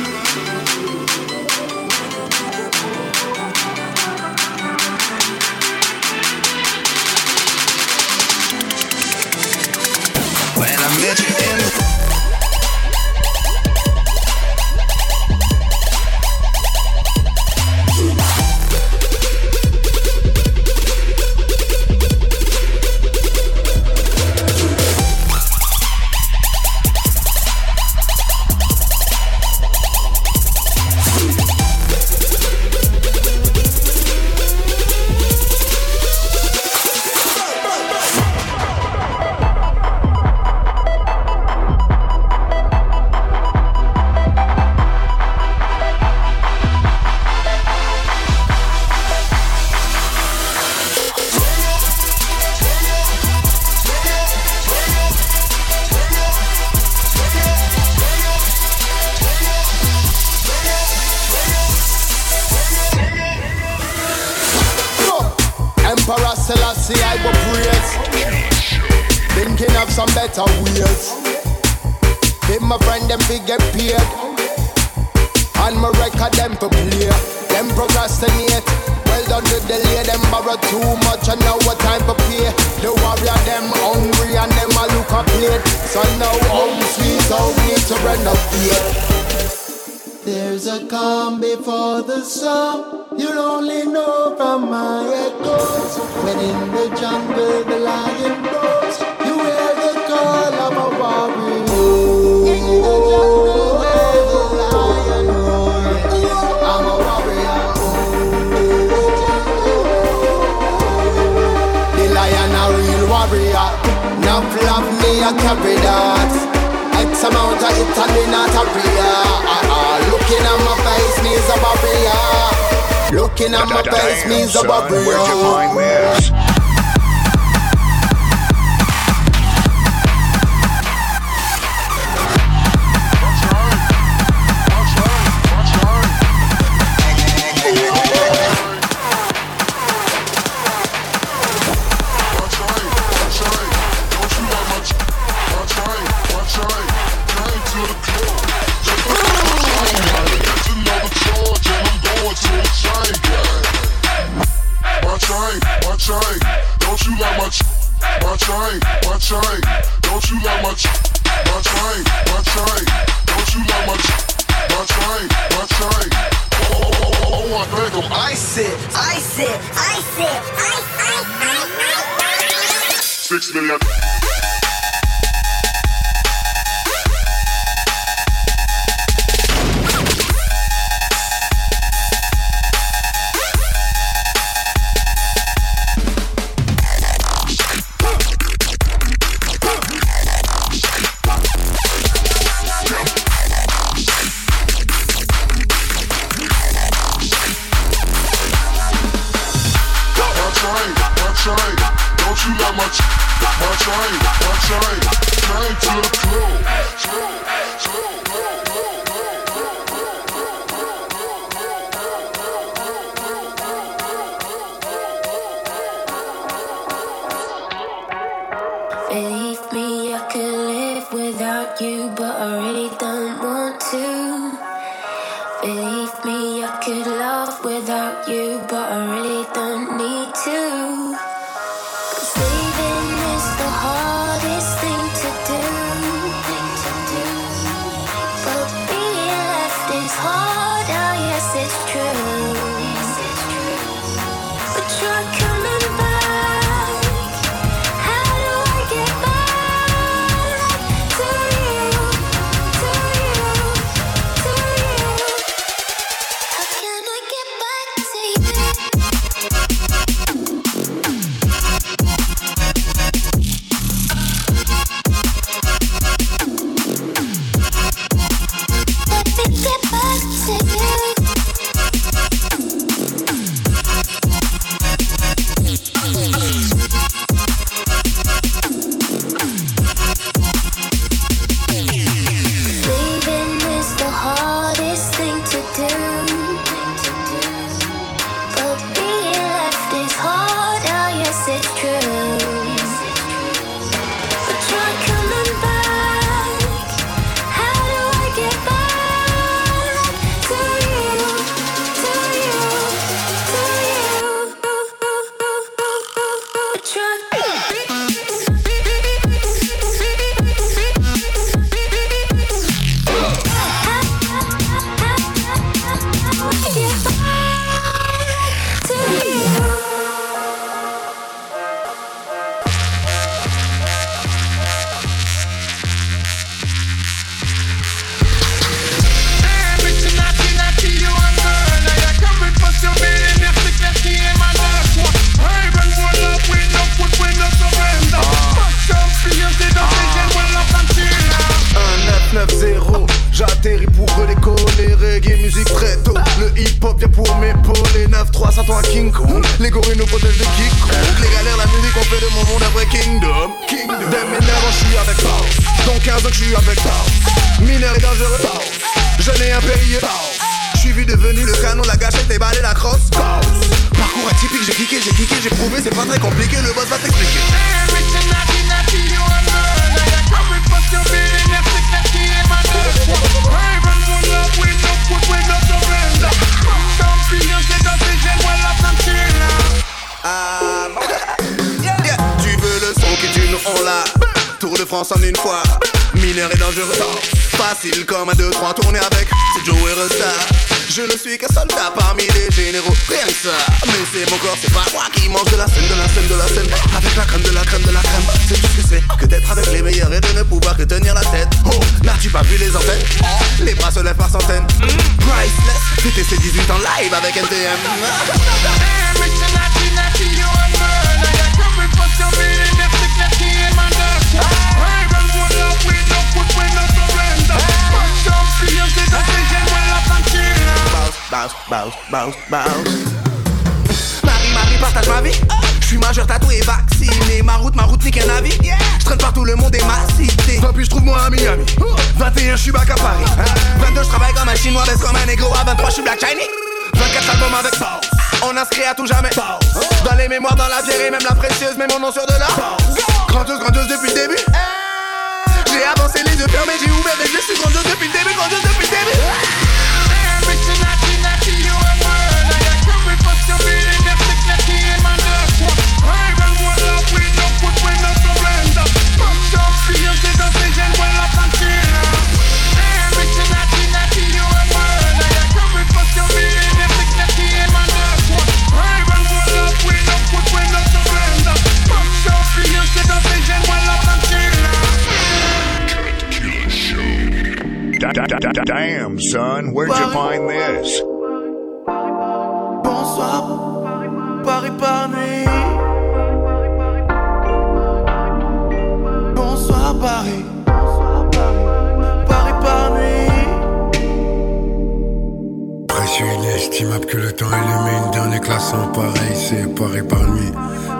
Classant pareil, par nuit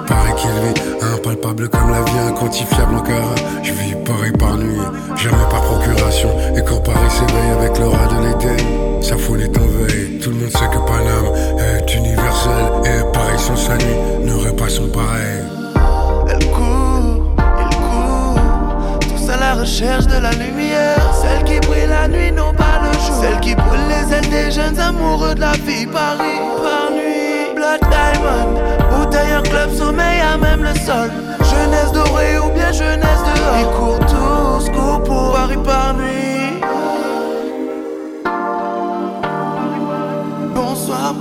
Paris qu'il vit, impalpable comme la vie, inquantifiable en cara Je vis Paris par nuit, jamais par procuration Et quand Paris s'éveille avec l'aura de l'Éden Sa foule est en veille, tout le monde sait que Paname est universel Et Paris sans sa nuit n'aurait pas son pareil Elle court, il court, tous à la recherche de la lumière. Celle qui brille la nuit, non pas le jour. Celle qui brûle les ailes des jeunes amoureux de la vie. Paris, par Diamond, bouteille, un club, sommeil à même le sol. Jeunesse dorée ou bien jeunesse dehors. Ils courent tous, courent pour Paris par nuit. Bonsoir,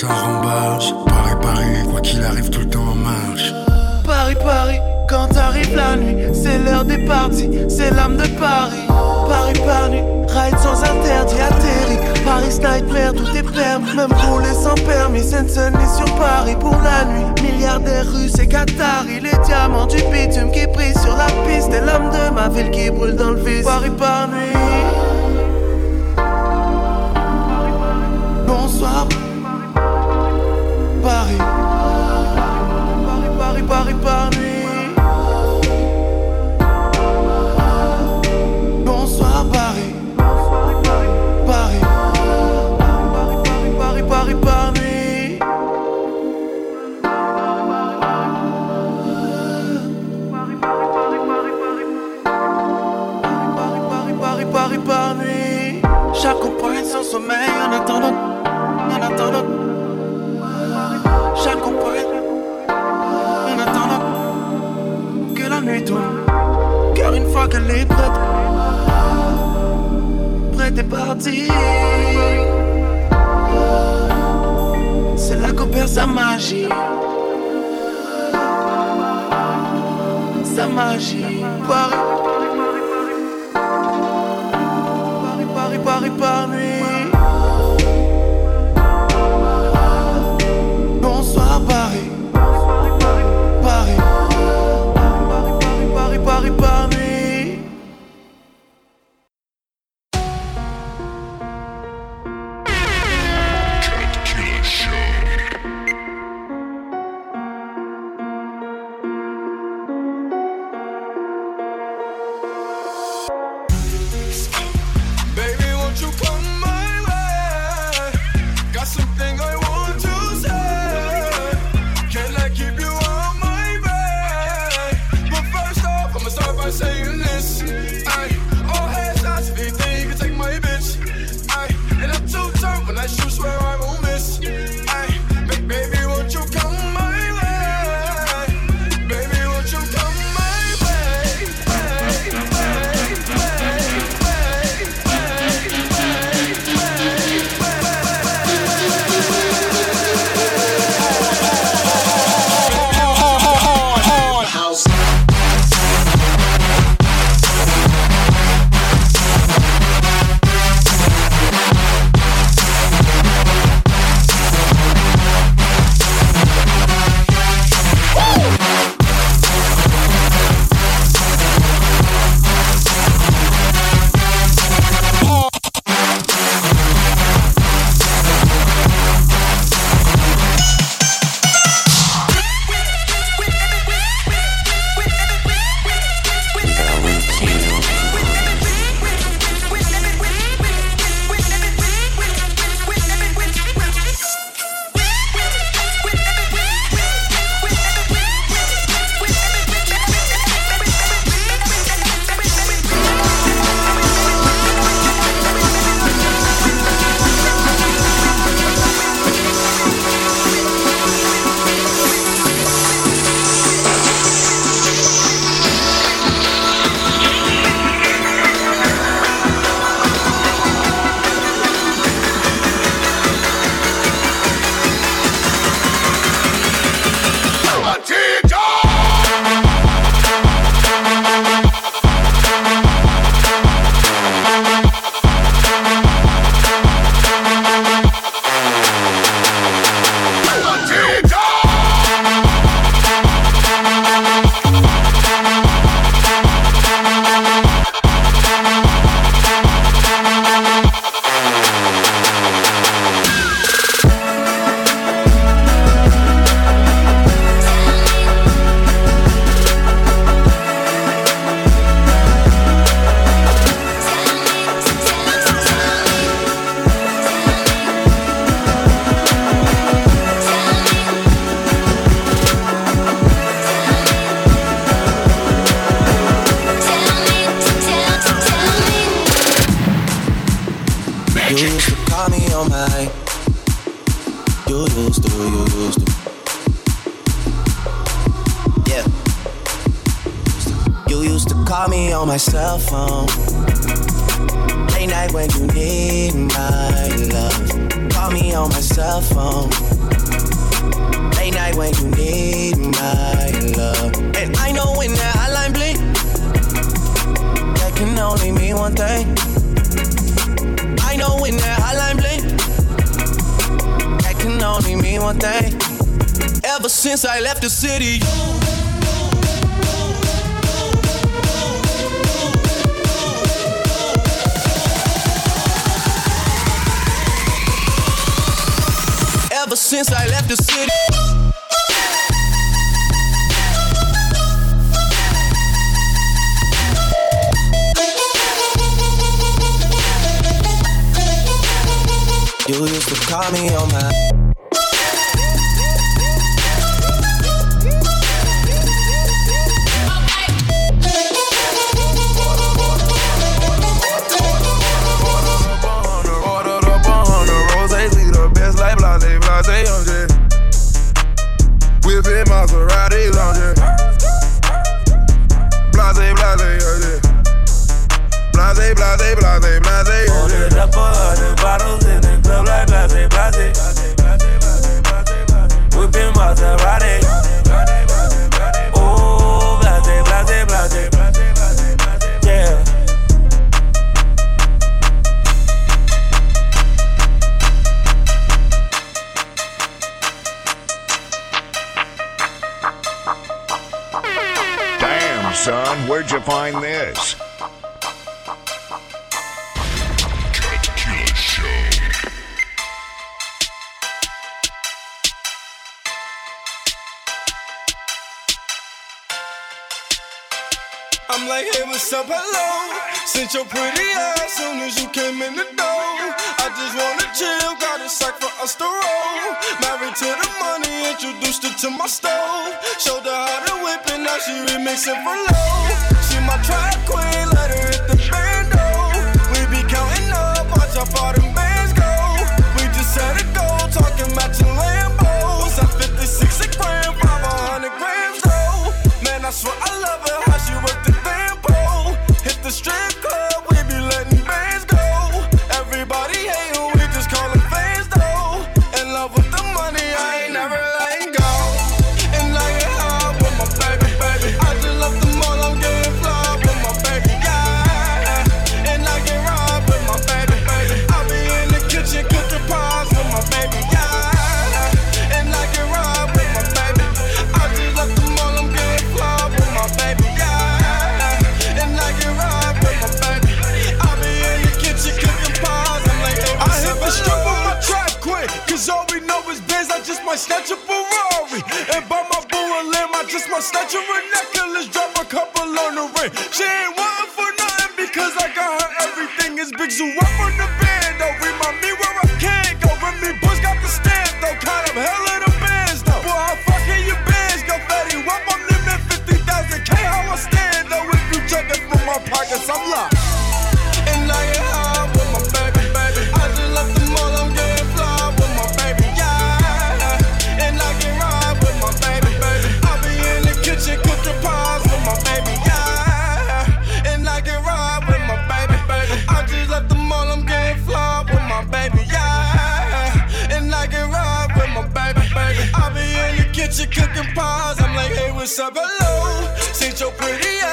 ça. Paris, Paris, quoi qu'il arrive tout le temps en marche. Paris, Paris, quand arrive la nuit, c'est l'heure des parties, c'est l'âme de Paris. Paris par nuit, ride sans interdit, atterri. Paris nightmare, tout est permis, même rouler sans permis. Seine-Saint-Denis sur Paris pour la nuit. Milliardaires russes et Qataris, les diamants du bitume qui brillent sur la piste. Et l'homme de ma ville qui brûle dans le vice. Paris par nuit. Bonsoir, Paris. Paris, t'es parti. C'est là qu'on perd sa magie. Sa magie. Paris, Paris, Paris, Paris, Paris, you're used to, you're used to. Yeah. You used to call me on my cell phone. Late night when you need my love. Call me on my cell phone. Late night when you need my love. And I know when that hotline bling, that can only mean one thing. I know when that hotline bling only mean one thing. Ever since I left the city, ever since I left the city. You used to call me on my blase, blase, blase. Loaded up a the bottles in the club like blase, blase. Whipping Maserati. Oh, blase, blase, blase. Yeah. Damn, son, where'd you find this? Hit your pretty ass soon as you came in the door. I just wanna chill, got a sack for us to roll. Married to the money, introduced her to my stove. Showed her how to whip it, now she remixing for low. She my track queen, let her hit the bando. We be counting up, watch how far the snatch her a necklace, drop a couple on the ring. She ain't wantin' for nothing because I got her everything. It's big zoo up on the band, though, we my So your pretty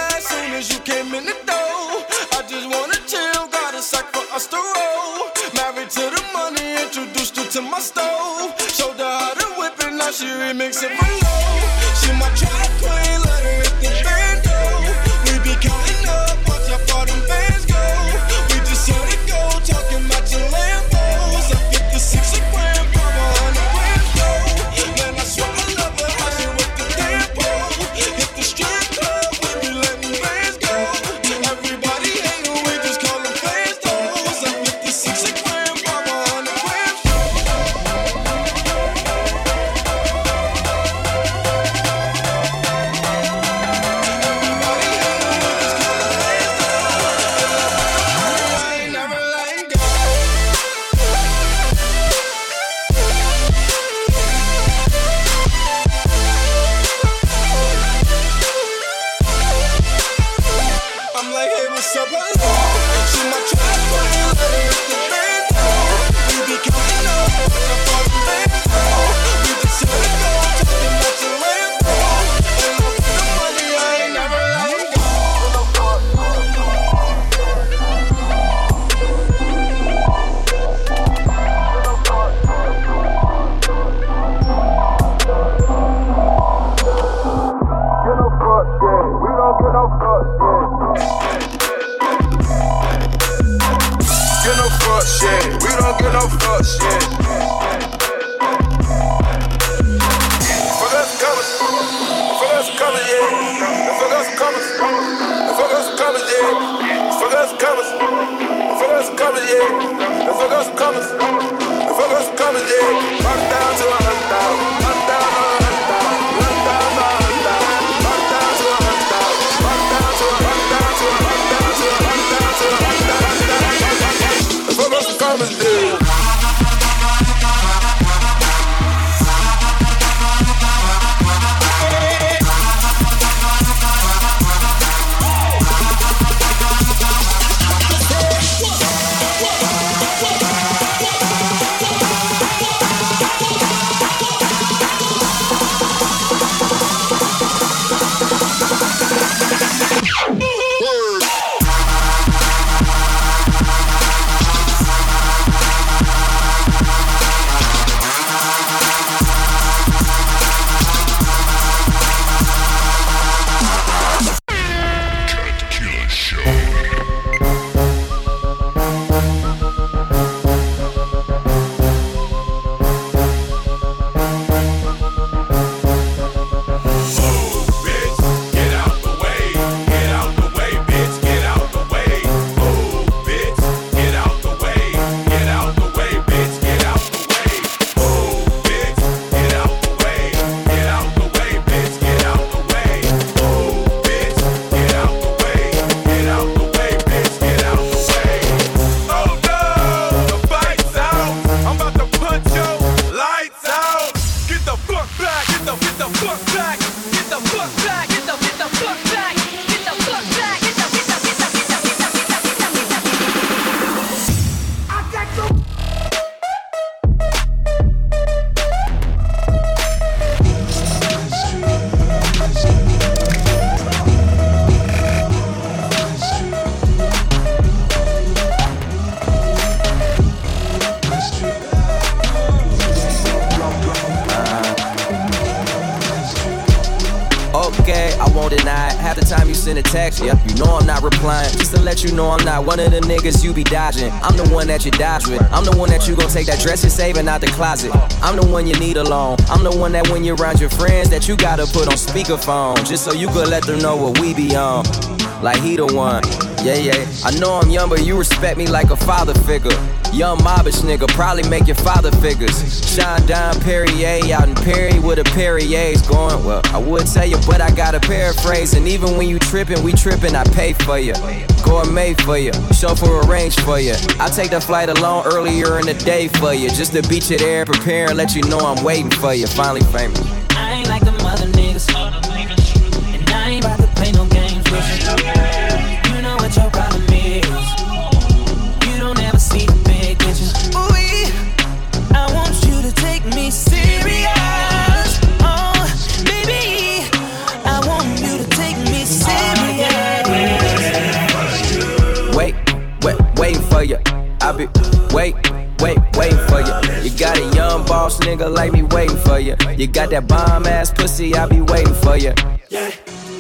I'm the one that you dodge with. I'm the one that you gon' take that dress you're saving out the closet. I'm the one you need alone. I'm the one that when you're around your friends that you gotta put on speakerphone. Just so you could let them know what we be on. Like he the one. Yeah, yeah. I know I'm young, but you respect me like a father figure. Young mobbish nigga, probably make your father figures. Shine down Perrier out in Perry with a Perrier's going. Well, I would tell you, but I gotta paraphrase. And even when you trippin', we trippin', I pay for you. Gourmet for you, chauffeur arrange for you. I take the flight alone earlier in the day for you. Just to beat you there, prepare and let you know I'm waiting for you. Finally famous. Nigga like me waiting for you. You got that bomb ass pussy, I be waiting for you.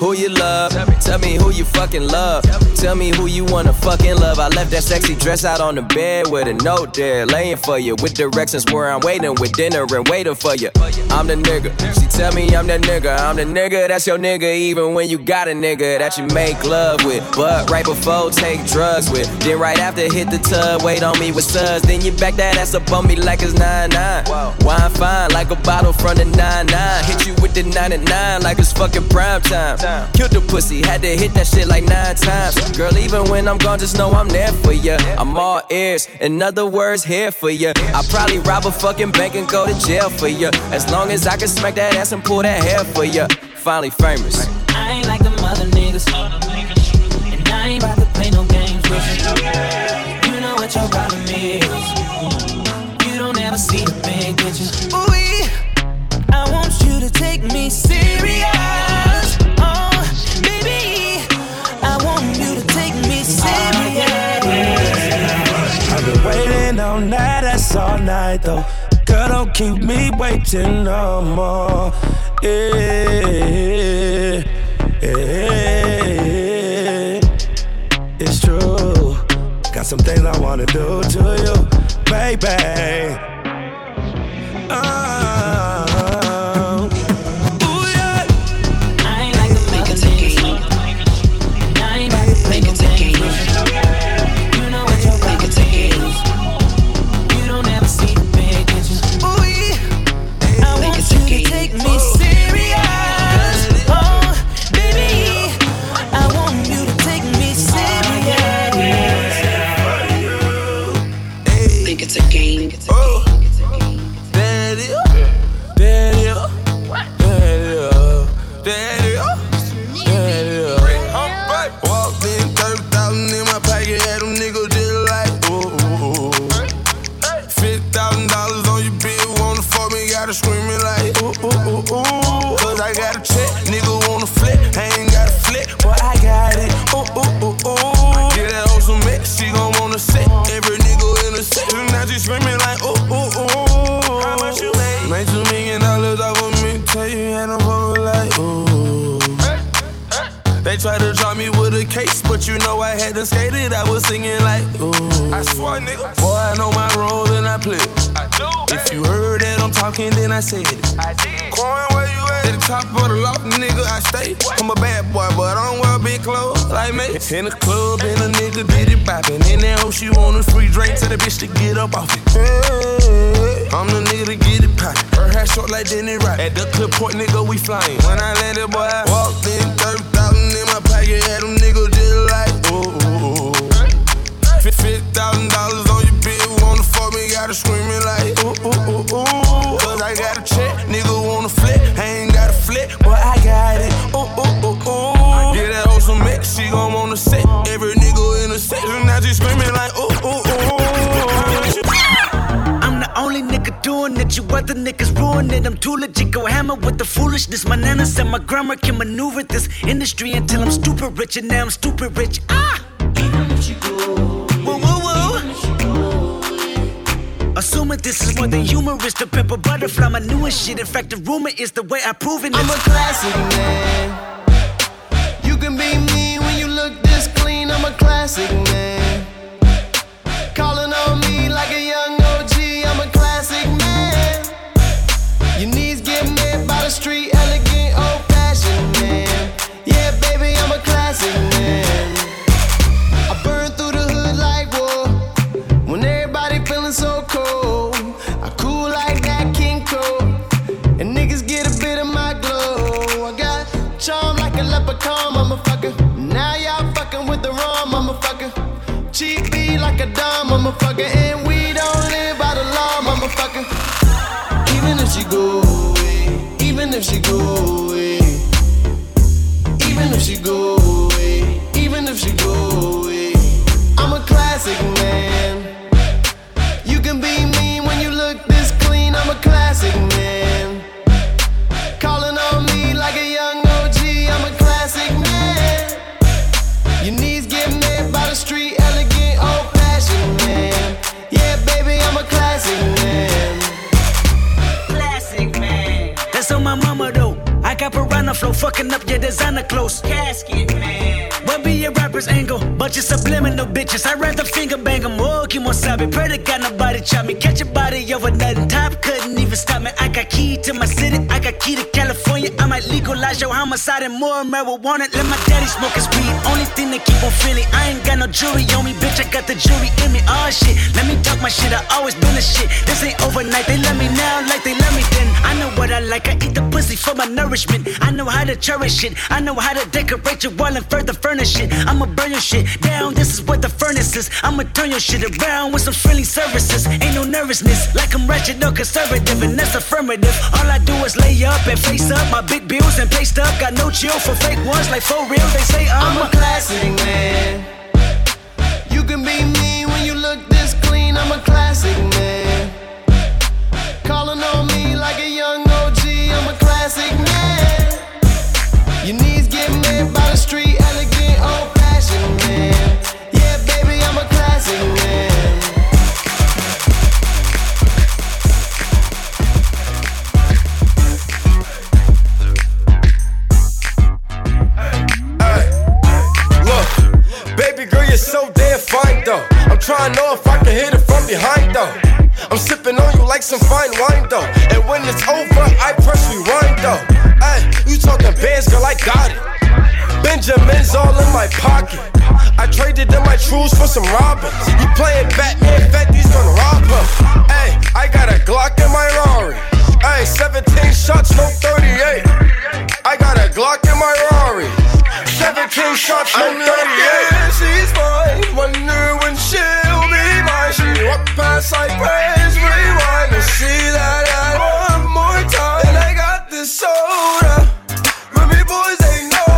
Who you love? Tell me who you fucking love. Tell me who you wanna fucking love. I left that sexy dress out on the bed with a note there, laying for you. With directions where I'm waiting with dinner and waiting for you. I'm the nigga. She tell me I'm the nigga. I'm the nigga that's your nigga, even when you got a nigga that you make love with. But right before take drugs with. Then right after hit the tub, wait on me with suds. Then you back that ass up on me like it's 9-9. Wine fine like a bottle from the 9-9. Hit you with the 99 like it's fucking prime time. Killed the pussy, had to hit that shit like nine times. Girl, even when I'm gone, just know I'm there for ya. I'm all ears, in other words, here for ya. I probably rob a fucking bank and go to jail for ya. As long as I can smack that ass and pull that hair for ya. Finally famous. I ain't like them other niggas. And I ain't about to play no games with you. You know what your problem is. You don't ever see the big picture. Ooh, I want you to take me serious. That ass all night though. Girl, don't keep me waiting no more. Yeah, yeah, it's true. Got some things I wanna do to you, baby. Oh. But you know I hadn't it, I was singing like, ooh. I swear, nigga. Boy, I know my role and I play. I do. If you heard that I'm talking, then I said it. I did. Coin, where you at? At the top of the loft, nigga, I stay. I'm a bad boy, but I don't wear big clothes like me. In the club, and a nigga did it bopping. In that hoe, she want a free drink, tell the bitch to get up off it. Hey, I'm the nigga to get it poppin'. Her hair short like Denny Rock. At the clip point, nigga, we flying. When I landed, boy, I walked in 30,000 in my pocket, had them niggas Fifty thousand dollars on your bill, wanna fuck me, gotta screaming like, ooh, ooh, ooh, ooh. Cause I got a check, nigga wanna flip, I ain't got a flip, but I got it, ooh, ooh, ooh, ooh. Get that hoe some mix, she gon' wanna sit, every nigga in the section, now she screaming like, ooh, ooh, ooh. I'm the only nigga doing it. You other niggas ruin it. I'm too legit. Go hammer with the foolishness. My nana said my grammar can maneuver this industry until I'm stupid rich, and now I'm stupid rich. Ah! Woo, woo, Assuming this is more than humorous, the pepper butterfly, my newest shit. In fact, the rumor is the way I prove it. I'm a classic man. You can be me when you look this clean. I'm a classic man. Cheap beat like a dime, motherfucker. And we don't live by the law, motherfucker. Even if she go away, even if she go away, even if she go away, even if she go away, I'm a classic man. Piranha flow, fucking up your designer clothes. Casket man. Your rapper's angle? But you subliminal bitches. I'd rather finger bang them. Oh, Kemosabe. Pray to God nobody chop me. Catch a body over nothing. Top couldn't even stop me. I got key to my city. I got key to California. I might legalize your homicide and more marijuana. Let my daddy smoke his weed. Only thing that keep on feeling. I ain't got no jury on me, bitch. I got the jury in me. Oh shit. Let me talk my shit. I always been a shit. This ain't overnight. They love me now like they love me then. I know what I like. I eat the pussy for my nourishment. I know how to cherish it. I know how to decorate your wall and further furnish it. I'ma burn your shit down. This is what the furnace is. I'ma turn your shit around with some friendly services. Ain't no nervousness. Like I'm wretched or conservative, and that's affirmative. All I do is lay up and face up my big bills and pay stuff. Got no chill for fake ones. Like for real, they say I'm, I'm a classic man. You can be mean when you look this clean. I'm a classic man. Look, baby so damn fine though. I'm trying to know if I can hit it from behind though. I'm sipping on you like some fine wine though. And when it's over, I press rewind though. Hey, you talking bands, girl, I got it. Benjamin's all in my pocket. I traded in my trues for some robins. You playing Batman, Fetty's gonna rob her. Hey, I got a Glock in my Rari. Hey, 17 shots, no 38. I got a Glock in my Rari. 17 shots, no 38. She's fine. Wonder when she'll be mine. She walk past like praise rewind to see that I one more time. And I got this soda. Remy Boyz, they know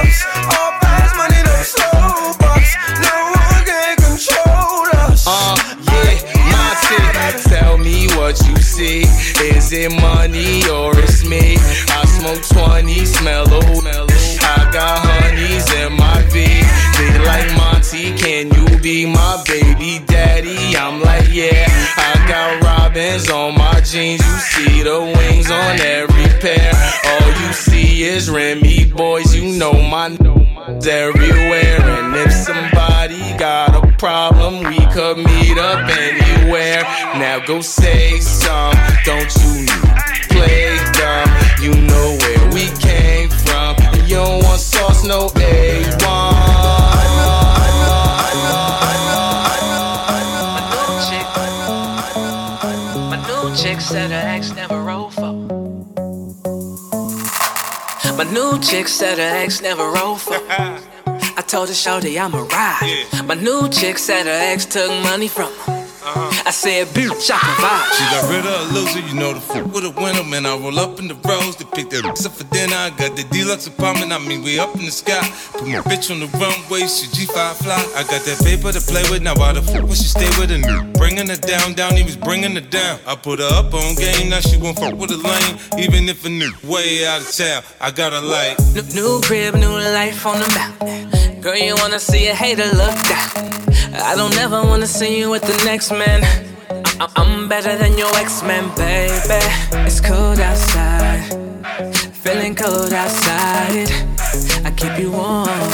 us. All fast money, no slow bucks. No one can control us. Uh, yeah, Monty, tell me what you see. Is it money or it's me? I smoke 20, smell a can you be my baby daddy? I'm like, yeah. I got robins on my jeans. You see the wings on every pair. All you see is Remy Boyz. You know my n***s everywhere. And if somebody got a problem, we could meet up anywhere. Now go say some. Don't you play dumb? You know where we came from. You don't want sauce, no A1. My new chick said her ex never rolled for. I told her, Shorty, I'm a ride. My new chick said her ex took money from her. I said, bitch, I can vibe. She got rid of a loser, you know the fuck with a winner, man. I roll up in the rose to pick that up for dinner. I got the deluxe apartment, I mean, we up in the sky. Put my bitch on the runway, she G5 fly. I got that paper to play with, now why the fuck would she stay with a new? Bringing her down, down, he was bringing her down. I put her up on game, now she won't fuck with a lane. Even if a new way out of town, I got a light. New, new crib, new life on the mountain. Girl, you wanna see a hater look down. I don't ever wanna see you with the next man. I- I'm better than your ex-man, baby. It's cold outside, feeling cold outside. I keep you warm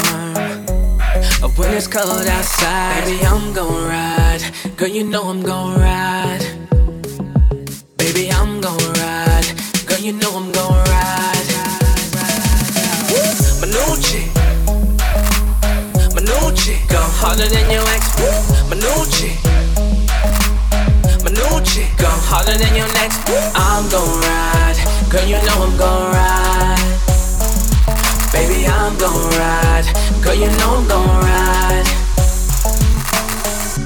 when it's cold outside. Baby, I'm gon' ride. Girl, you know I'm gon' ride. Baby, I'm gon' ride. Girl, you know I'm gon' ride. Harder than your ex. My new chick. My new chick. Go harder than your next. I'm gon' ride. Girl, you know I'm gon' ride. Baby, I'm gon' ride. Girl, you know I'm gon' ride.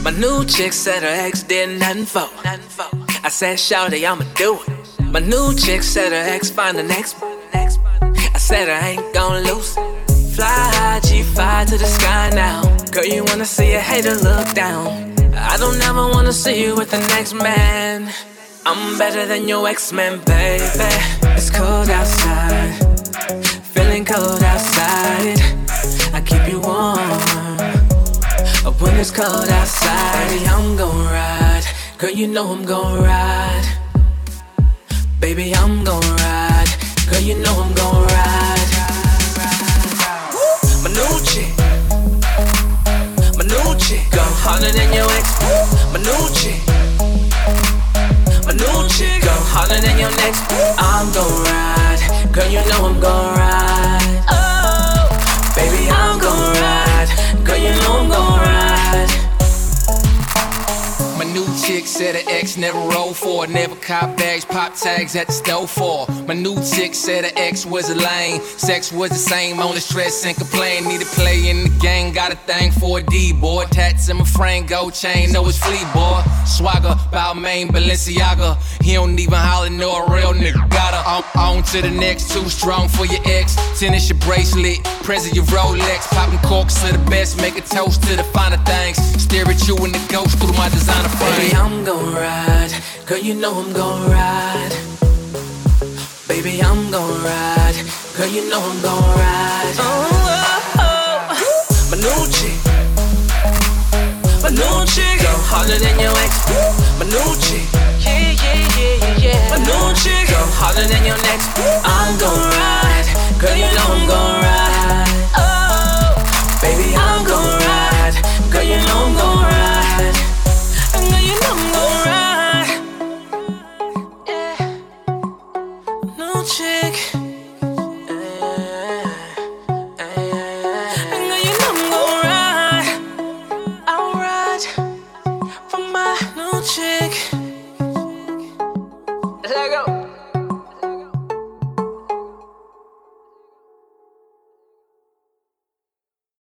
My new chick said her ex did nothing for. I said, Shawty, I'ma do it. My new chick said her ex find the next. I said I ain't gon' lose. Fly high, G5 to the sky now. Girl, you wanna see a hater look down. I don't ever wanna see you with the next man. I'm better than your ex-man, baby. It's cold outside, feeling cold outside. I keep you warm when it's cold outside. Baby, I'm gon' ride. Girl, you know I'm gon' ride. Baby, I'm gon' ride. Girl, you know I'm gon' ride. My new chick. My new chick. Go harder than your ex. My new chick. My new chick. Go harder than your next. I'm gon' ride. Girl, you know I'm gon' ride. Oh, baby, I'm gon' ride. Girl, you know I'm gon' new chick said her ex never rolled for, never cop bags, pop tags at the stove for. My new chick said her ex was a lame, sex was the same, only stress and complain. Need to play in the game, got a thing for a D boy. Tats in my frame, gold chain, know it's fleet boy. Swagger, bout main Balenciaga. He don't even holler, know a real nigga. Got her on, on to the next, too strong for your ex. Tennis your bracelet, present your Rolex. Popping corks to the best, make a toast to the finer things. Stare at you in the ghost through my designer. Baby, I'm gon' ride. Girl, you know I'm gon' ride. Baby, I'm gon' ride. Girl, you know I'm gon' ride. Oh, oh, oh. My new chick. My new chick. Go harder than your ex. My new chick. Yeah, yeah, yeah, yeah, yeah. My new chick. Go harder than your next. I'm gon' ride. Girl, you know I'm gon' ride. I'm gon' ride. Girl, you know I'm gon' ride.